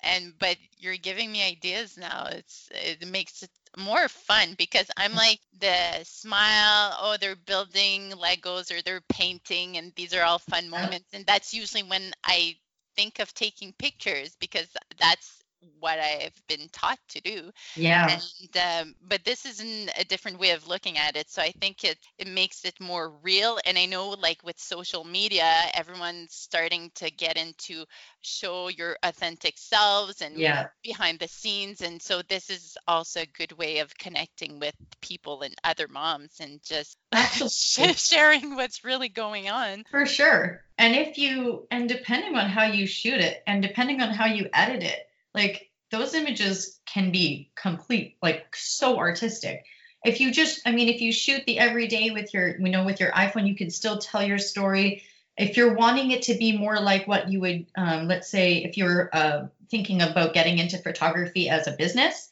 And but you're giving me ideas now. It's it makes it more fun because I'm mm-hmm. like the smile, oh, they're building Legos or they're painting and these are all fun moments. And that's usually when I think of taking pictures because that's what I've been taught to do yeah, and um, but this is a different way of looking at it so i think it it makes it more real and i know like with social media everyone's starting to get into show your authentic selves and yeah, behind the scenes and so this is also a good way of connecting with people and other moms and just [laughs] [laughs] sharing what's really going on. For sure. And if you, and depending on how you shoot it and depending on how you edit it, like those images can be complete, like so artistic. If you just, I mean, if you shoot the everyday with your, you know, with your iPhone, you can still tell your story. If you're wanting it to be more like what you would, um, let's say, if you're uh, thinking about getting into photography as a business,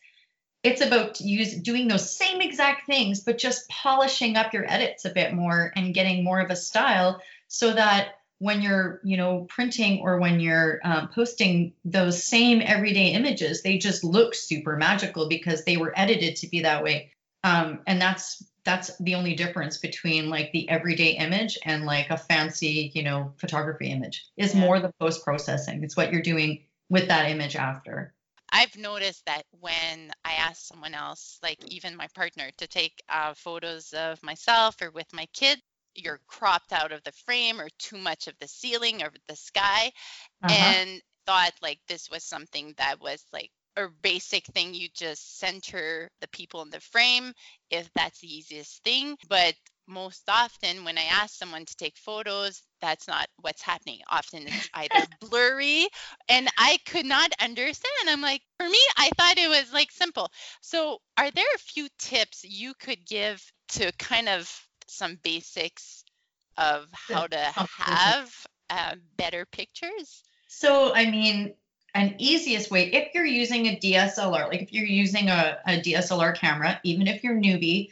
it's about use doing those same exact things, but just polishing up your edits a bit more and getting more of a style so that when you're you know printing or when you're um, posting those same everyday images they just look super magical because they were edited to be that way. Um, and that's that's the only difference between like the everyday image and like a fancy you know photography image. Is Yeah. more the post processing it's what you're doing with that image after. I've noticed that when I ask someone else, like even my partner, to take uh, photos of myself or with my kid, you're cropped out of the frame or too much of the ceiling or the sky, Uh-huh. and thought like this was something that was like a basic thing. You just center the people in the frame if that's the easiest thing. But most often, when I ask someone to take photos, that's not what's happening. Often it's [laughs] either blurry and I could not understand. I'm like, for me, I thought it was like simple. So, are there a few tips you could give to kind of some basics of how to have uh, better pictures? So, I mean, an easiest way, if you're using a DSLR, like if you're using a, a DSLR camera, even if you're newbie,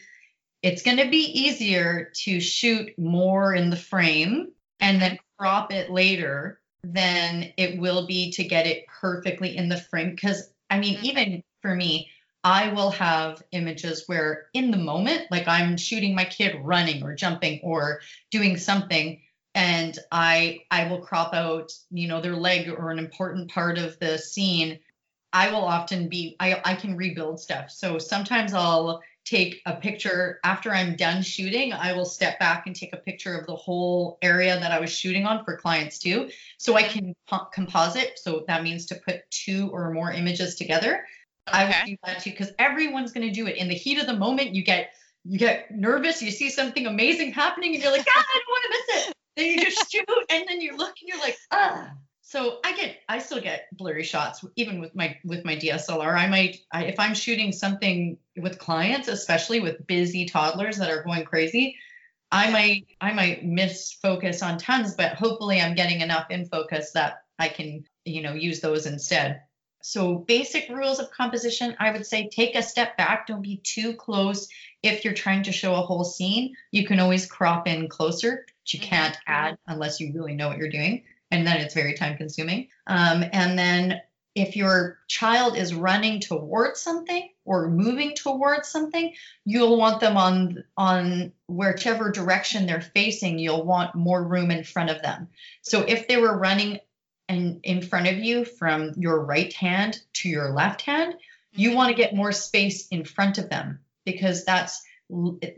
it's going to be easier to shoot more in the frame and then crop it later than it will be to get it perfectly in the frame. Because, I mean, Mhm. even for me, I will have images where in the moment, like I'm shooting my kid running or jumping or doing something, and I I will crop out, you know, their leg or an important part of the scene. I will often be I I can rebuild stuff. So sometimes I'll take a picture after I'm done shooting. I will step back and take a picture of the whole area that I was shooting on for clients too. So I can po- composite. So that means to put two or more images together. I would Okay. do that too because everyone's going to do it in the heat of the moment. You get you get nervous. You see something amazing happening, and you're like, ah, I don't want to miss it. Then you just [laughs] shoot, and then you look, and you're like, ah. So I get, I still get blurry shots, even with my with my DSLR. I might, I, if I'm shooting something with clients, especially with busy toddlers that are going crazy, I might, I might miss focus on tons, but hopefully I'm getting enough in focus that I can, you know, use those instead. So basic rules of composition, I would say take a step back. Don't be too close. If you're trying to show a whole scene, you can always crop in closer, but you Mhm. can't add unless you really know what you're doing. And then it's very time consuming. Um, and then if your child is running towards something or moving towards something, you'll want them on on whichever direction they're facing. You'll want more room in front of them. So if they were running and in front of you from your right hand to your left hand, you want to get more space in front of them because that's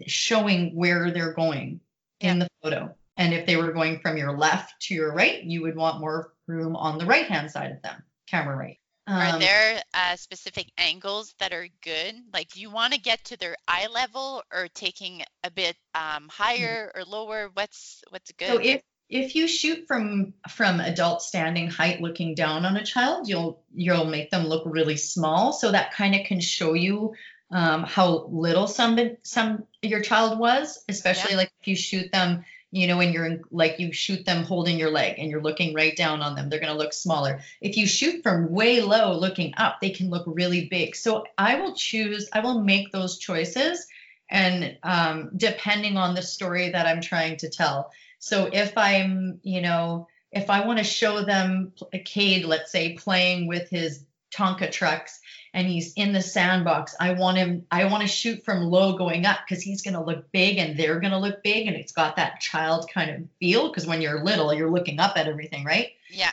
showing where they're going in the photo. And if they were going from your left to your right, you would want more room on the right hand side of them, camera right. Are Um, there uh, specific angles that are good? Like, do you want to get to their eye level or taking a bit um, higher or lower? What's what's good? So if if you shoot from from adult standing height looking down on a child, you'll you'll make them look really small. So that kind of can show you um, how little some some your child was, especially like if you shoot them, you know, when you're in, like you shoot them holding your leg and you're looking right down on them, they're going to look smaller. If you shoot from way low looking up, they can look really big. So I will choose, I will make those choices, and um, depending on the story that I'm trying to tell. So if I'm, you know, if I want to show them a Cade, let's say, playing with his Tonka trucks and he's in the sandbox, I want him, I want to shoot from low going up because he's going to look big and they're going to look big and it's got that child kind of feel because when you're little, you're looking up at everything, right? yeah.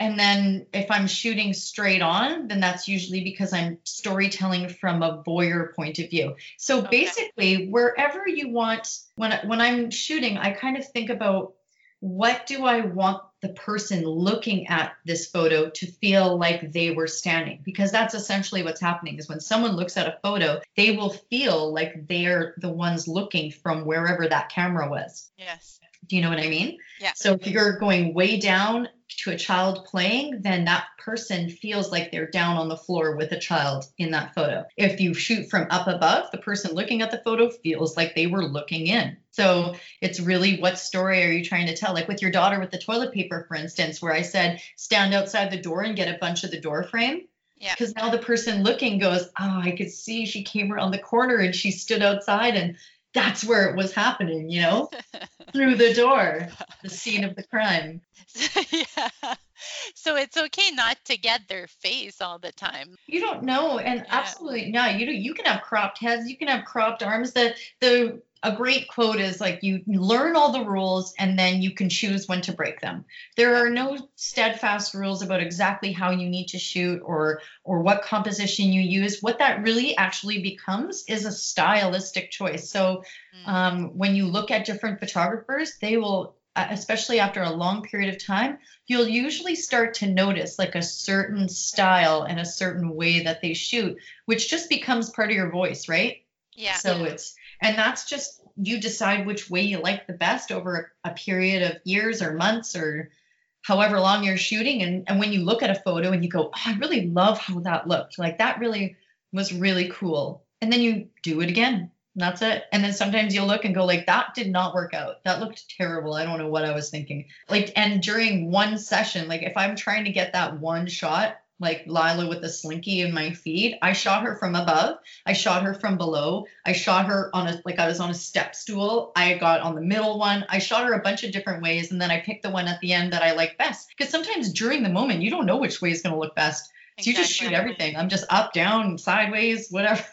And then if I'm shooting straight on, then that's usually because I'm storytelling from a voyeur point of view. So Okay. basically, wherever you want, when when I'm shooting, I kind of think about what do I want the person looking at this photo to feel like they were standing because that's essentially what's happening is when someone looks at a photo they will feel like they're the ones looking from wherever that camera was Yes. do you know what I mean? Yeah. So if you're going way down to a child playing, then that person feels like they're down on the floor with a child in that photo. If you shoot from up above, the person looking at the photo feels like they were looking in. So it's really what story are you trying to tell? Like with your daughter with the toilet paper, for instance, where I said stand outside the door and get a bunch of the door frame. Yeah. Because now the person looking goes, Oh, I could see she came around the corner and she stood outside and that's where it was happening, you know, [laughs] through the door, the [laughs] scene of the crime. [laughs] yeah. So it's okay not to get their face all the time. You don't know, and Yeah. absolutely no. You do, you can have cropped heads, you can have cropped arms. The the a great quote is like you learn all the rules and then you can choose when to break them. There are no steadfast rules about exactly how you need to shoot or or what composition you use. What that really actually becomes is a stylistic choice. So Mm. um, when you look at different photographers, they will, Uh, especially after a long period of time, you'll usually start to notice like a certain style and a certain way that they shoot, which just becomes part of your voice, right? yeah. So it's, and that's just, you decide which way you like the best over a, a period of years or months or however long you're shooting. And, and when you look at a photo and you go, oh, I really love how that looked, like that really was really cool. And then you do it again. And that's it. And then sometimes you'll look and go like that did not work out. That looked terrible. I don't know what I was thinking. Like and during one session, like if I'm trying to get that one shot, like Lila with the slinky in my feed, I shot her from above. I shot her from below. I shot her on a like I was on a step stool. I got on the middle one. I shot her a bunch of different ways and then I picked the one at the end that I like best. Because sometimes during the moment you don't know which way is going to look best. So you just shoot everything. I'm just up, down, sideways, whatever.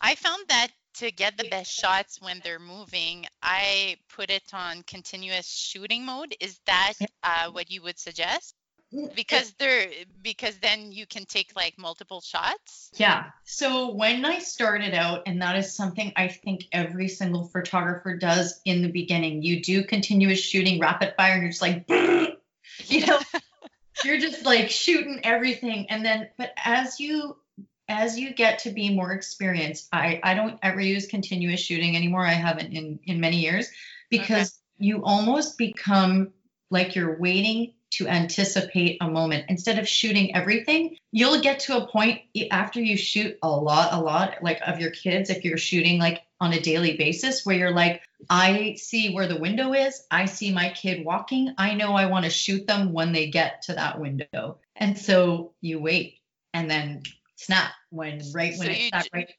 I found that to get the best shots when they're moving, I put it on continuous shooting mode. Is that uh, what you would suggest? because they're because then you can take like multiple shots. Yeah. So when I started out, and that is something I think every single photographer does in the beginning, you do continuous shooting, rapid fire, and you're just like, [laughs] you know, [laughs] you're just like shooting everything. And then, but as you as you get to be more experienced, I I don't ever use continuous shooting anymore. I haven't in in many years because okay. you almost become like you're waiting to anticipate a moment instead of shooting everything you'll get to a point after you shoot a lot a lot like of your kids if you're shooting like on a daily basis where you're like i see where the window is i see my kid walking i know i want to shoot them when they get to that window and so you wait and then snap when right when so it's that right.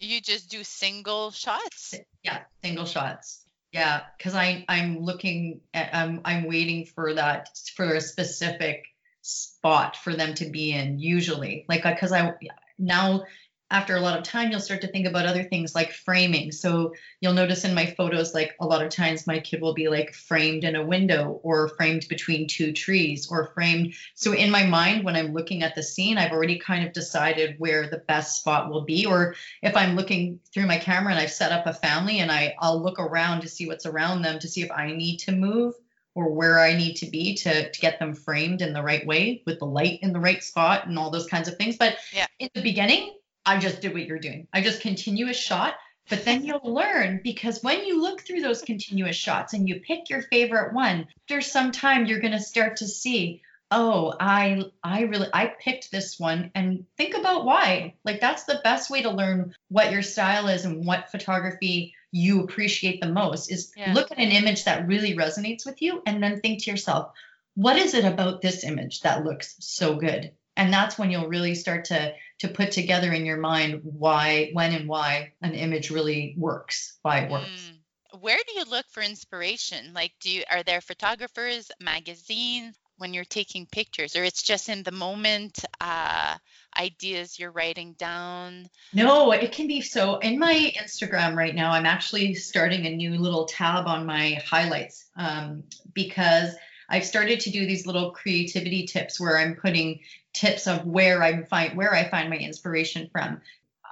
you just do single shots? Yeah single shots. Yeah, because I I'm looking at I'm um, I'm waiting for that for a specific spot for them to be in usually. Like uh, because I now after a lot of time, you'll start to think about other things like framing. So you'll notice in my photos, like a lot of times my kid will be like framed in a window or framed between two trees or framed. So in my mind, when I'm looking at the scene, I've already kind of decided where the best spot will be. Or if I'm looking through my camera and I've set up a family and I, I'll look around to see what's around them to see if I need to move or where I need to be to, to get them framed in the right way with the light in the right spot and all those kinds of things. But yeah. in the beginning, I just did what you're doing. I just continuous shot, but then you'll learn because when you look through those continuous shots and you pick your favorite one, after some time you're going to start to see, oh, I I really I picked this one and think about why. Like that's the best way to learn what your style is and what photography you appreciate the most is yeah. look at an image that really resonates with you and then think to yourself, what is it about this image that looks so good? and that's when you'll really start to to put together in your mind why when and why an image really works why it works. Mm. where do you look for inspiration? Like do you are there photographers magazines when you're taking pictures or it's just in the moment uh, ideas you're writing down? No it can be so in my instagram right now i'm actually starting a new little tab on my highlights um, because I've started to do these little creativity tips where I'm putting tips of where I find where I find my inspiration from.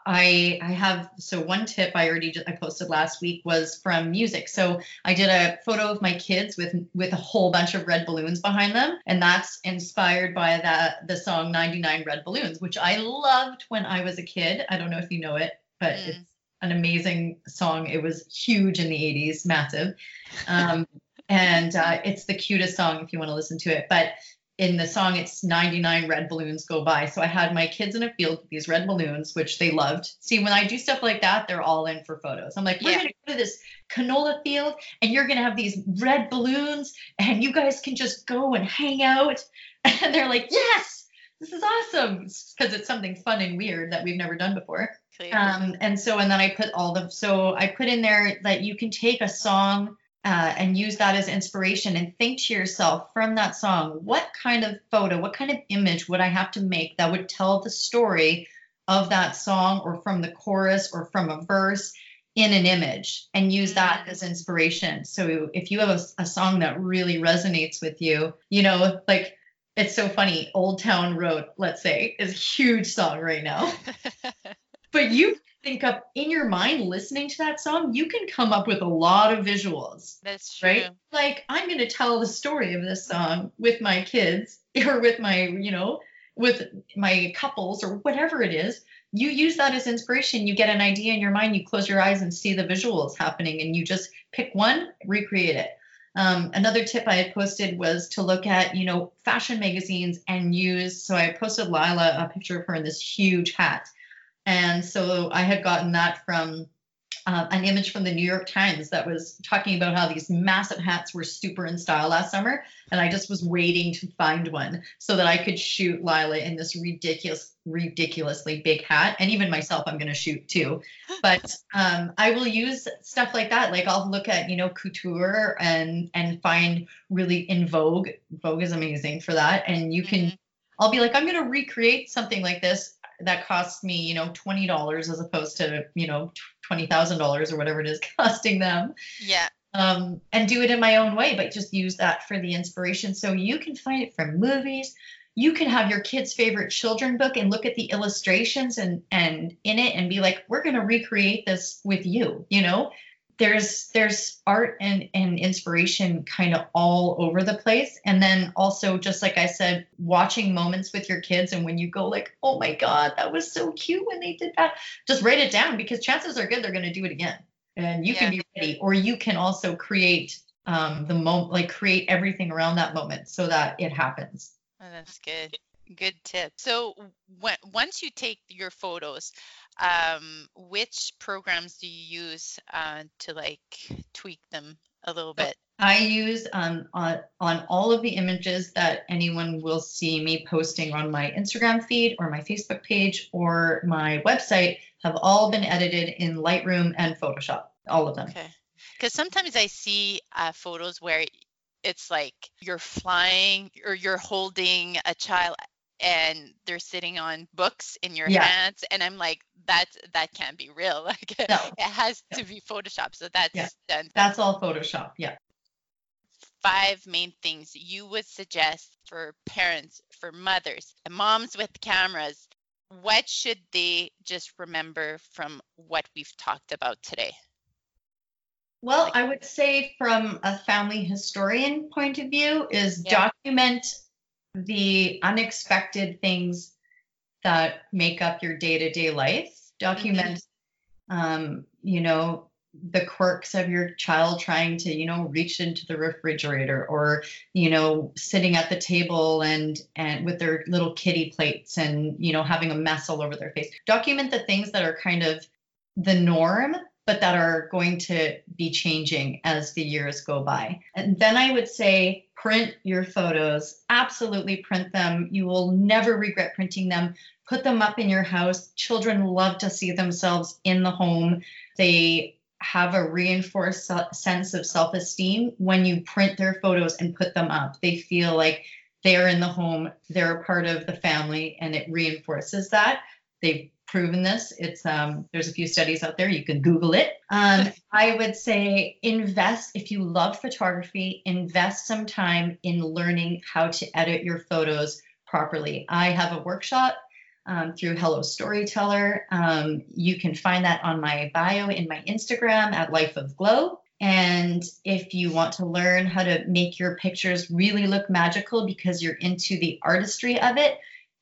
I I have so one tip I already just, I posted last week was from music. So I did a photo of my kids with with a whole bunch of red balloons behind them, and that's inspired by that the song 99 Red Balloons, which I loved when I was a kid. I don't know if you know it, but mm. it's an amazing song. It was huge in the 80s, massive. Um, and uh, it's the cutest song if you want to listen to it. But in the song it's 99 red balloons go by. So i had my kids in a field with these red balloons which they loved. See when i do stuff like that they're all in for photos. I'm like we're yeah. going to go to this canola field and you're going to have these red balloons and you guys can just go and hang out. [laughs] And they're like yes this is awesome. Because it's something fun and weird that we've never done before. Um, and so and then i put all the so i put in there that you can take a song uh, and use that as inspiration and think to yourself from that song, what kind of photo, what kind of image would I have to make that would tell the story of that song or from the chorus or from a verse in an image and use that mm. as inspiration. So if you have a, a song that really resonates with you, you know, like it's so funny, Old Town Road, let's say, is a huge song right now. [laughs] but you think up in your mind listening to that song, you can come up with a lot of visuals. That's true. Right? Like I'm going to tell the story of this song with my kids [laughs] or with my, you know, with my couples or whatever it is. You use that as inspiration. You get an idea in your mind, you close your eyes and see the visuals happening, and you just pick one, recreate it. Um, another tip I had posted was to look at, you know, fashion magazines and use. So I posted Lila a picture of her in this huge hat and so I had gotten that from uh, an image from the New York Times that was talking about how these massive hats were super in style last summer. And I just was waiting to find one so that I could shoot Lila in this ridiculous, ridiculously big hat. And even myself, I'm going to shoot too. [laughs] But um, I will use stuff like that. Like I'll look at, you know, couture and and find really in Vogue. Vogue is amazing for that. And you can, mm-hmm. I'll be like, I'm going to recreate something like this that costs me, you know, $20 as opposed to, you know, $20,000 or whatever it is [laughs] costing them. Yeah. um, and do it in my own way, but just use that for the inspiration. So you can find it from movies. You can have your kid's favorite children book and look at the illustrations and and in it and be like, we're going to recreate this with you. You know, there's there's art and and inspiration kind of all over the place. And then also just like i said watching moments with your kids and when you go like oh my god that was so cute when they did that. Just write it down because chances are good they're going to do it again. And you yeah. can be ready or you can also create um the moment like create everything around that moment so that it happens. Oh, that's good good tip so when, once you take your photos um, which programs do you use uh, to like tweak them a little bit? I use um, on on all of the images that anyone will see me posting on my Instagram feed or my Facebook page or my website have all been edited in Lightroom and Photoshop. All of them. Okay. Because sometimes I see uh, photos where it's like you're flying or you're holding a child and they're sitting on books in your yeah. hands and i'm like that that can't be real [laughs] like no. it has to be photoshop so that's yeah. done that's all photoshop yeah five main things you would suggest for parents for mothers and moms with cameras what should they just remember from what we've talked about today well i would say from a family historian point of view is yeah. document the unexpected things that make up your day-to-day life document mm-hmm. um, you know the quirks of your child trying to you know reach into the refrigerator or you know sitting at the table and and with their little kitty plates and you know having a mess all over their face document the things that are kind of the norm but that are going to be changing as the years go by and then i would say print your photos absolutely print them you will never regret printing them put them up in your house. Children love to see themselves in the home. They have a reinforced sense of self esteem when you print their photos and put them up. They feel like they're in the home, they're a part of the family, and it reinforces that. They've proven this. It's um, there's a few studies out there. You can Google it. Um, I would say invest if you love photography. Invest some time in learning how to edit your photos properly. I have a workshop um, through Hello Storyteller. Um, you can find that on my bio in my Instagram at Life of Glow. And if you want to learn how to make your pictures really look magical because you're into the artistry of it,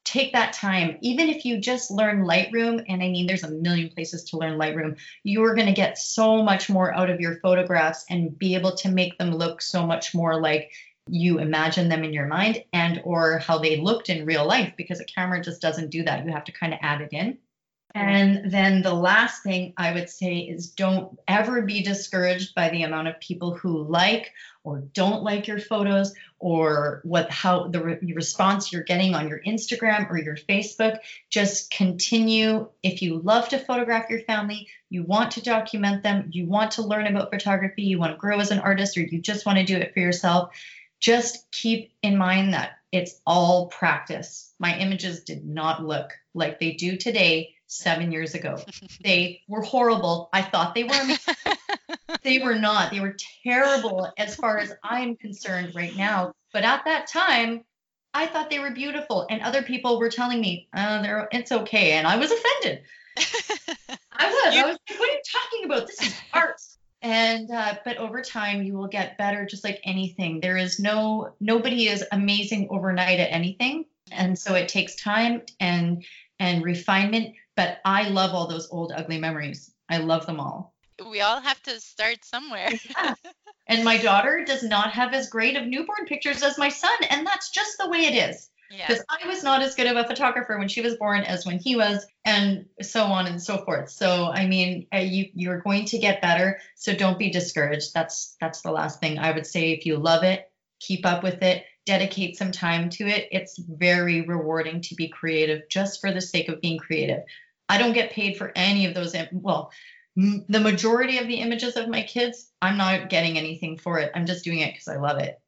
take that time. Even if you just learn Lightroom, and I mean, there's a million places to learn Lightroom, you're going to get so much more out of your photographs and be able to make them look so much more like you imagine them in your mind and or how they looked in real life because a camera just doesn't do that you have to kind of add it in and then the last thing I would say is don't ever be discouraged by the amount of people who like or don't like your photos or what how the re- response you're getting on your Instagram or your Facebook. Just continue. If you love to photograph your family, you want to document them, you want to learn about photography, you want to grow as an artist, or you just want to do it for yourself, just keep in mind that it's all practice. My images did not look like they do today seven years ago. [laughs] they were horrible. I thought they were. [laughs] they were not. They were terrible as far as I'm concerned right now. But at that time, I thought they were beautiful, and other people were telling me, "Oh, they're it's okay," and I was offended. [laughs] I was. You, I was like, "What are you talking about? This is art." And uh, but over time you will get better just like anything. There is no nobody is amazing overnight at anything. And so it takes time and and refinement. But i love all those old ugly memories. I love them all. We all have to start somewhere. Yeah. [laughs] and my daughter does not have as great of newborn pictures as my son and that's just the way it is because yeah. I was not as good of a photographer when she was born as when he was, and so on and so forth. So I mean, you you're going to get better. So don't be discouraged. That's that's the last thing I would say. If you love it, keep up with it. Dedicate some time to it. It's very rewarding to be creative just for the sake of being creative. I don't get paid for any of those. Well, the majority of the images of my kids, I'm not getting anything for it. I'm just doing it because I love it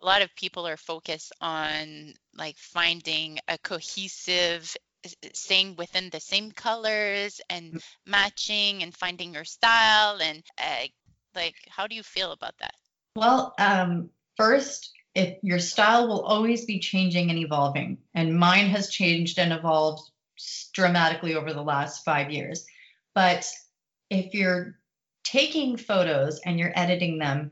a lot of people are focused on like finding a cohesive staying within the same colors and mm. matching and finding your style and uh, Like, how do you feel about that? Well, um, first, if your style will always be changing and evolving, and mine has changed and evolved dramatically over the last five years. But if you're taking photos and you're editing them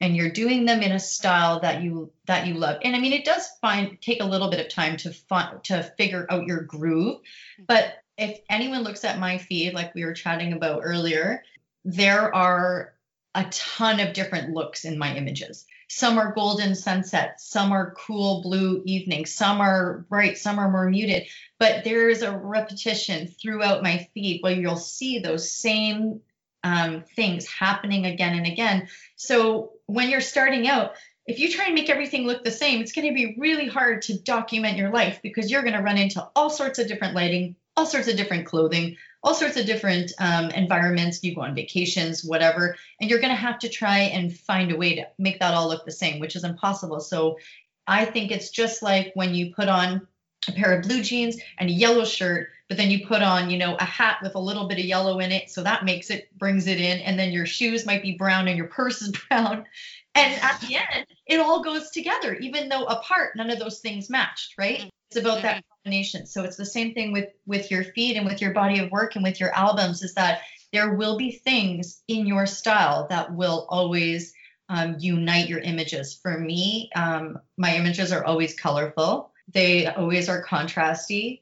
and you're doing them in a style that you that you love. And i mean it does find take a little bit of time to find to figure out your groove but if anyone looks at my feed like we were chatting about earlier there are a ton of different looks in my images. Some are golden sunset some are cool blue evening some are bright some are more muted but there is a repetition throughout my feed where you'll see those same um, things happening again and again. So when you're starting out, if you try and make everything look the same, it's going to be really hard to document your life because you're going to run into all sorts of different lighting, all sorts of different clothing, all sorts of different um, environments. You go on vacations, whatever, and you're going to have to try and find a way to make that all look the same, which is impossible. So I think it's just like when you put on a pair of blue jeans and a yellow shirt but then you put on you know a hat with a little bit of yellow in it. So that makes it brings it in. And then your shoes might be brown and your purse is [laughs] brown. And at the end it all goes together even though apart none of those things matched right? Mm-hmm. it's about that mm-hmm. combination. So it's the same thing with with your feed and with your body of work and with your albums is that there will be things in your style that will always um, unite your images. For me um, my images are always colorful they always are contrasty.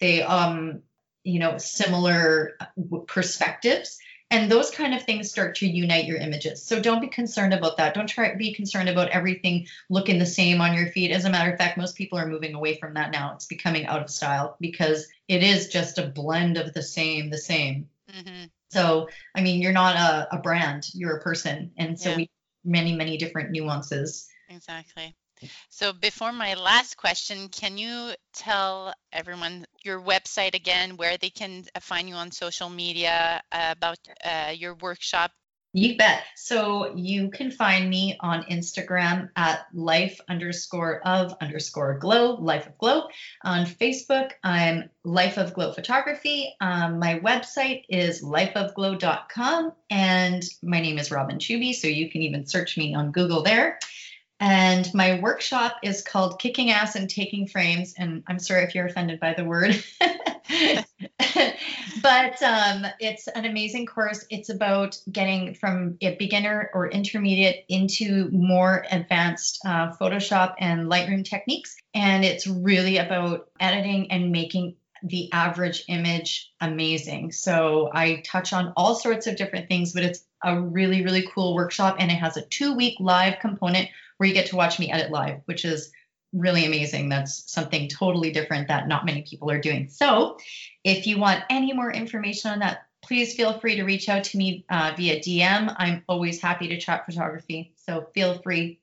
They um you know similar uh, perspectives. And those kind of things start to unite your images. So don't be concerned about that. Don't try be concerned about everything looking the same on your feed. As a matter of fact most people are moving away from that now. It's becoming out of style because it is just a blend of the same the same. Mm-hmm. so i mean you're not a, a, brand. You're a person. And so yeah. we many many different nuances. Exactly so before my last question, can you tell everyone your website again, where they can uh, find you on social media, uh, about uh, your workshop? You bet. So you can find me on Instagram at life underscore of underscore glow, life of glow. On Facebook, I'm Life of Glow Photography. Um, my website is lifeofglow.com, and my name is Robin Chuby, so you can even search me on Google there. And my workshop is called Kicking Ass and Taking Frames. And I'm sorry if you're offended by the word. [laughs] but um, it's an amazing course. It's about getting from a beginner or intermediate into more advanced uh, Photoshop and Lightroom techniques. And it's really about editing and making the average image amazing. So I touch on all sorts of different things, but it's a really, really cool workshop. And it has a two week live component where you get to watch me edit live, which is really amazing. That's something totally different that not many people are doing. So, if you want any more information on that, please feel free to reach out to me uh, via DM. I'm always happy to chat photography. So, feel free.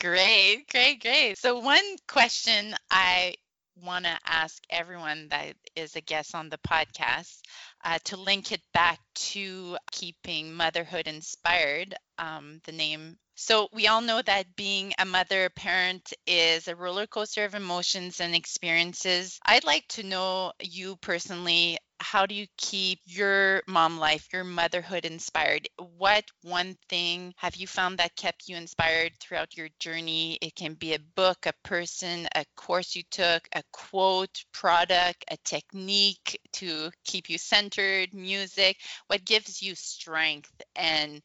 Great, great, great. So, one question I want to ask everyone that is a guest on the podcast uh, to link it back to keeping motherhood inspired. Um, the name so, we all know that being a mother, parent is a roller coaster of emotions and experiences. I'd like to know you personally. How do you keep your mom life, your motherhood inspired? What one thing have you found that kept you inspired throughout your journey? It can be a book, a person, a course you took, a quote, product, a technique to keep you centered, music. What gives you strength and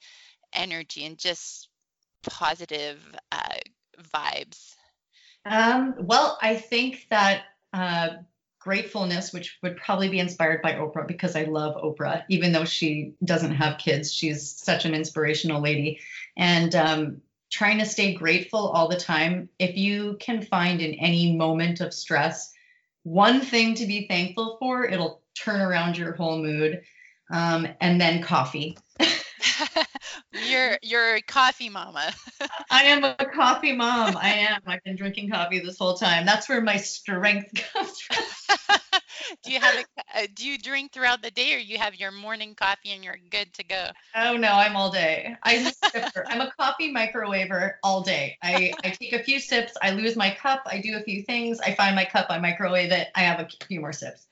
energy and just positive uh, vibes? Um, well, I think that uh, gratefulness, which would probably be inspired by Oprah, because I love Oprah, even though she doesn't have kids, she's such an inspirational lady. And um, trying to stay grateful all the time. If you can find in any moment of stress one thing to be thankful for, it'll turn around your whole mood. Um, and then coffee. You're you're a coffee mama. [laughs] I am a coffee mom. I am. I've been drinking coffee this whole time. That's where my strength [laughs] comes from. [laughs] do you have a, uh, do you drink throughout the day or you have your morning coffee and you're good to go? Oh no, I'm all day. I'm a I'm a coffee microwaver all day. I, I take a few sips, I lose my cup, I do a few things, I find my cup, I microwave it, I have a few more sips.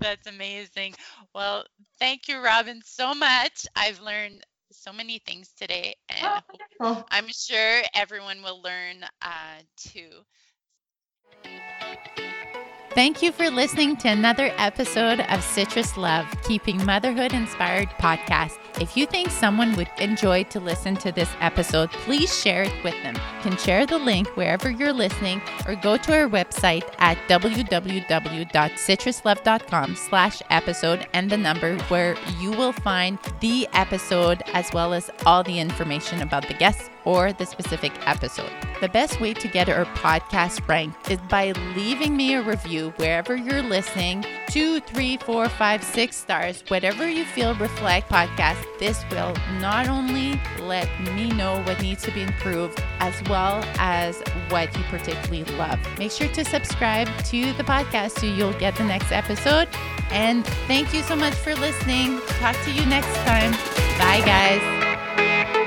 That's amazing. Well, Thank you, Robin, so much. I've learned so many things today, and Oh, I'm sure everyone will learn uh, too. Thank you for listening to another episode of Citrus Love, Keeping Motherhood Inspired podcast. If you think someone would enjoy to listen to this episode, please share it with them. You can share the link wherever you're listening or go to our website at www.citruslove.com slash episode and the number where you will find the episode as well as all the information about the guests or the specific episode. The best way to get our podcast ranked is by leaving me a review wherever you're listening two, three, four, five, six stars, whatever you feel reflect podcast. This will not only let me know what needs to be improved as well as what you particularly love. Make sure to subscribe to the podcast so you'll get the next episode. And thank you so much for listening. Talk to you next time. Bye, guys.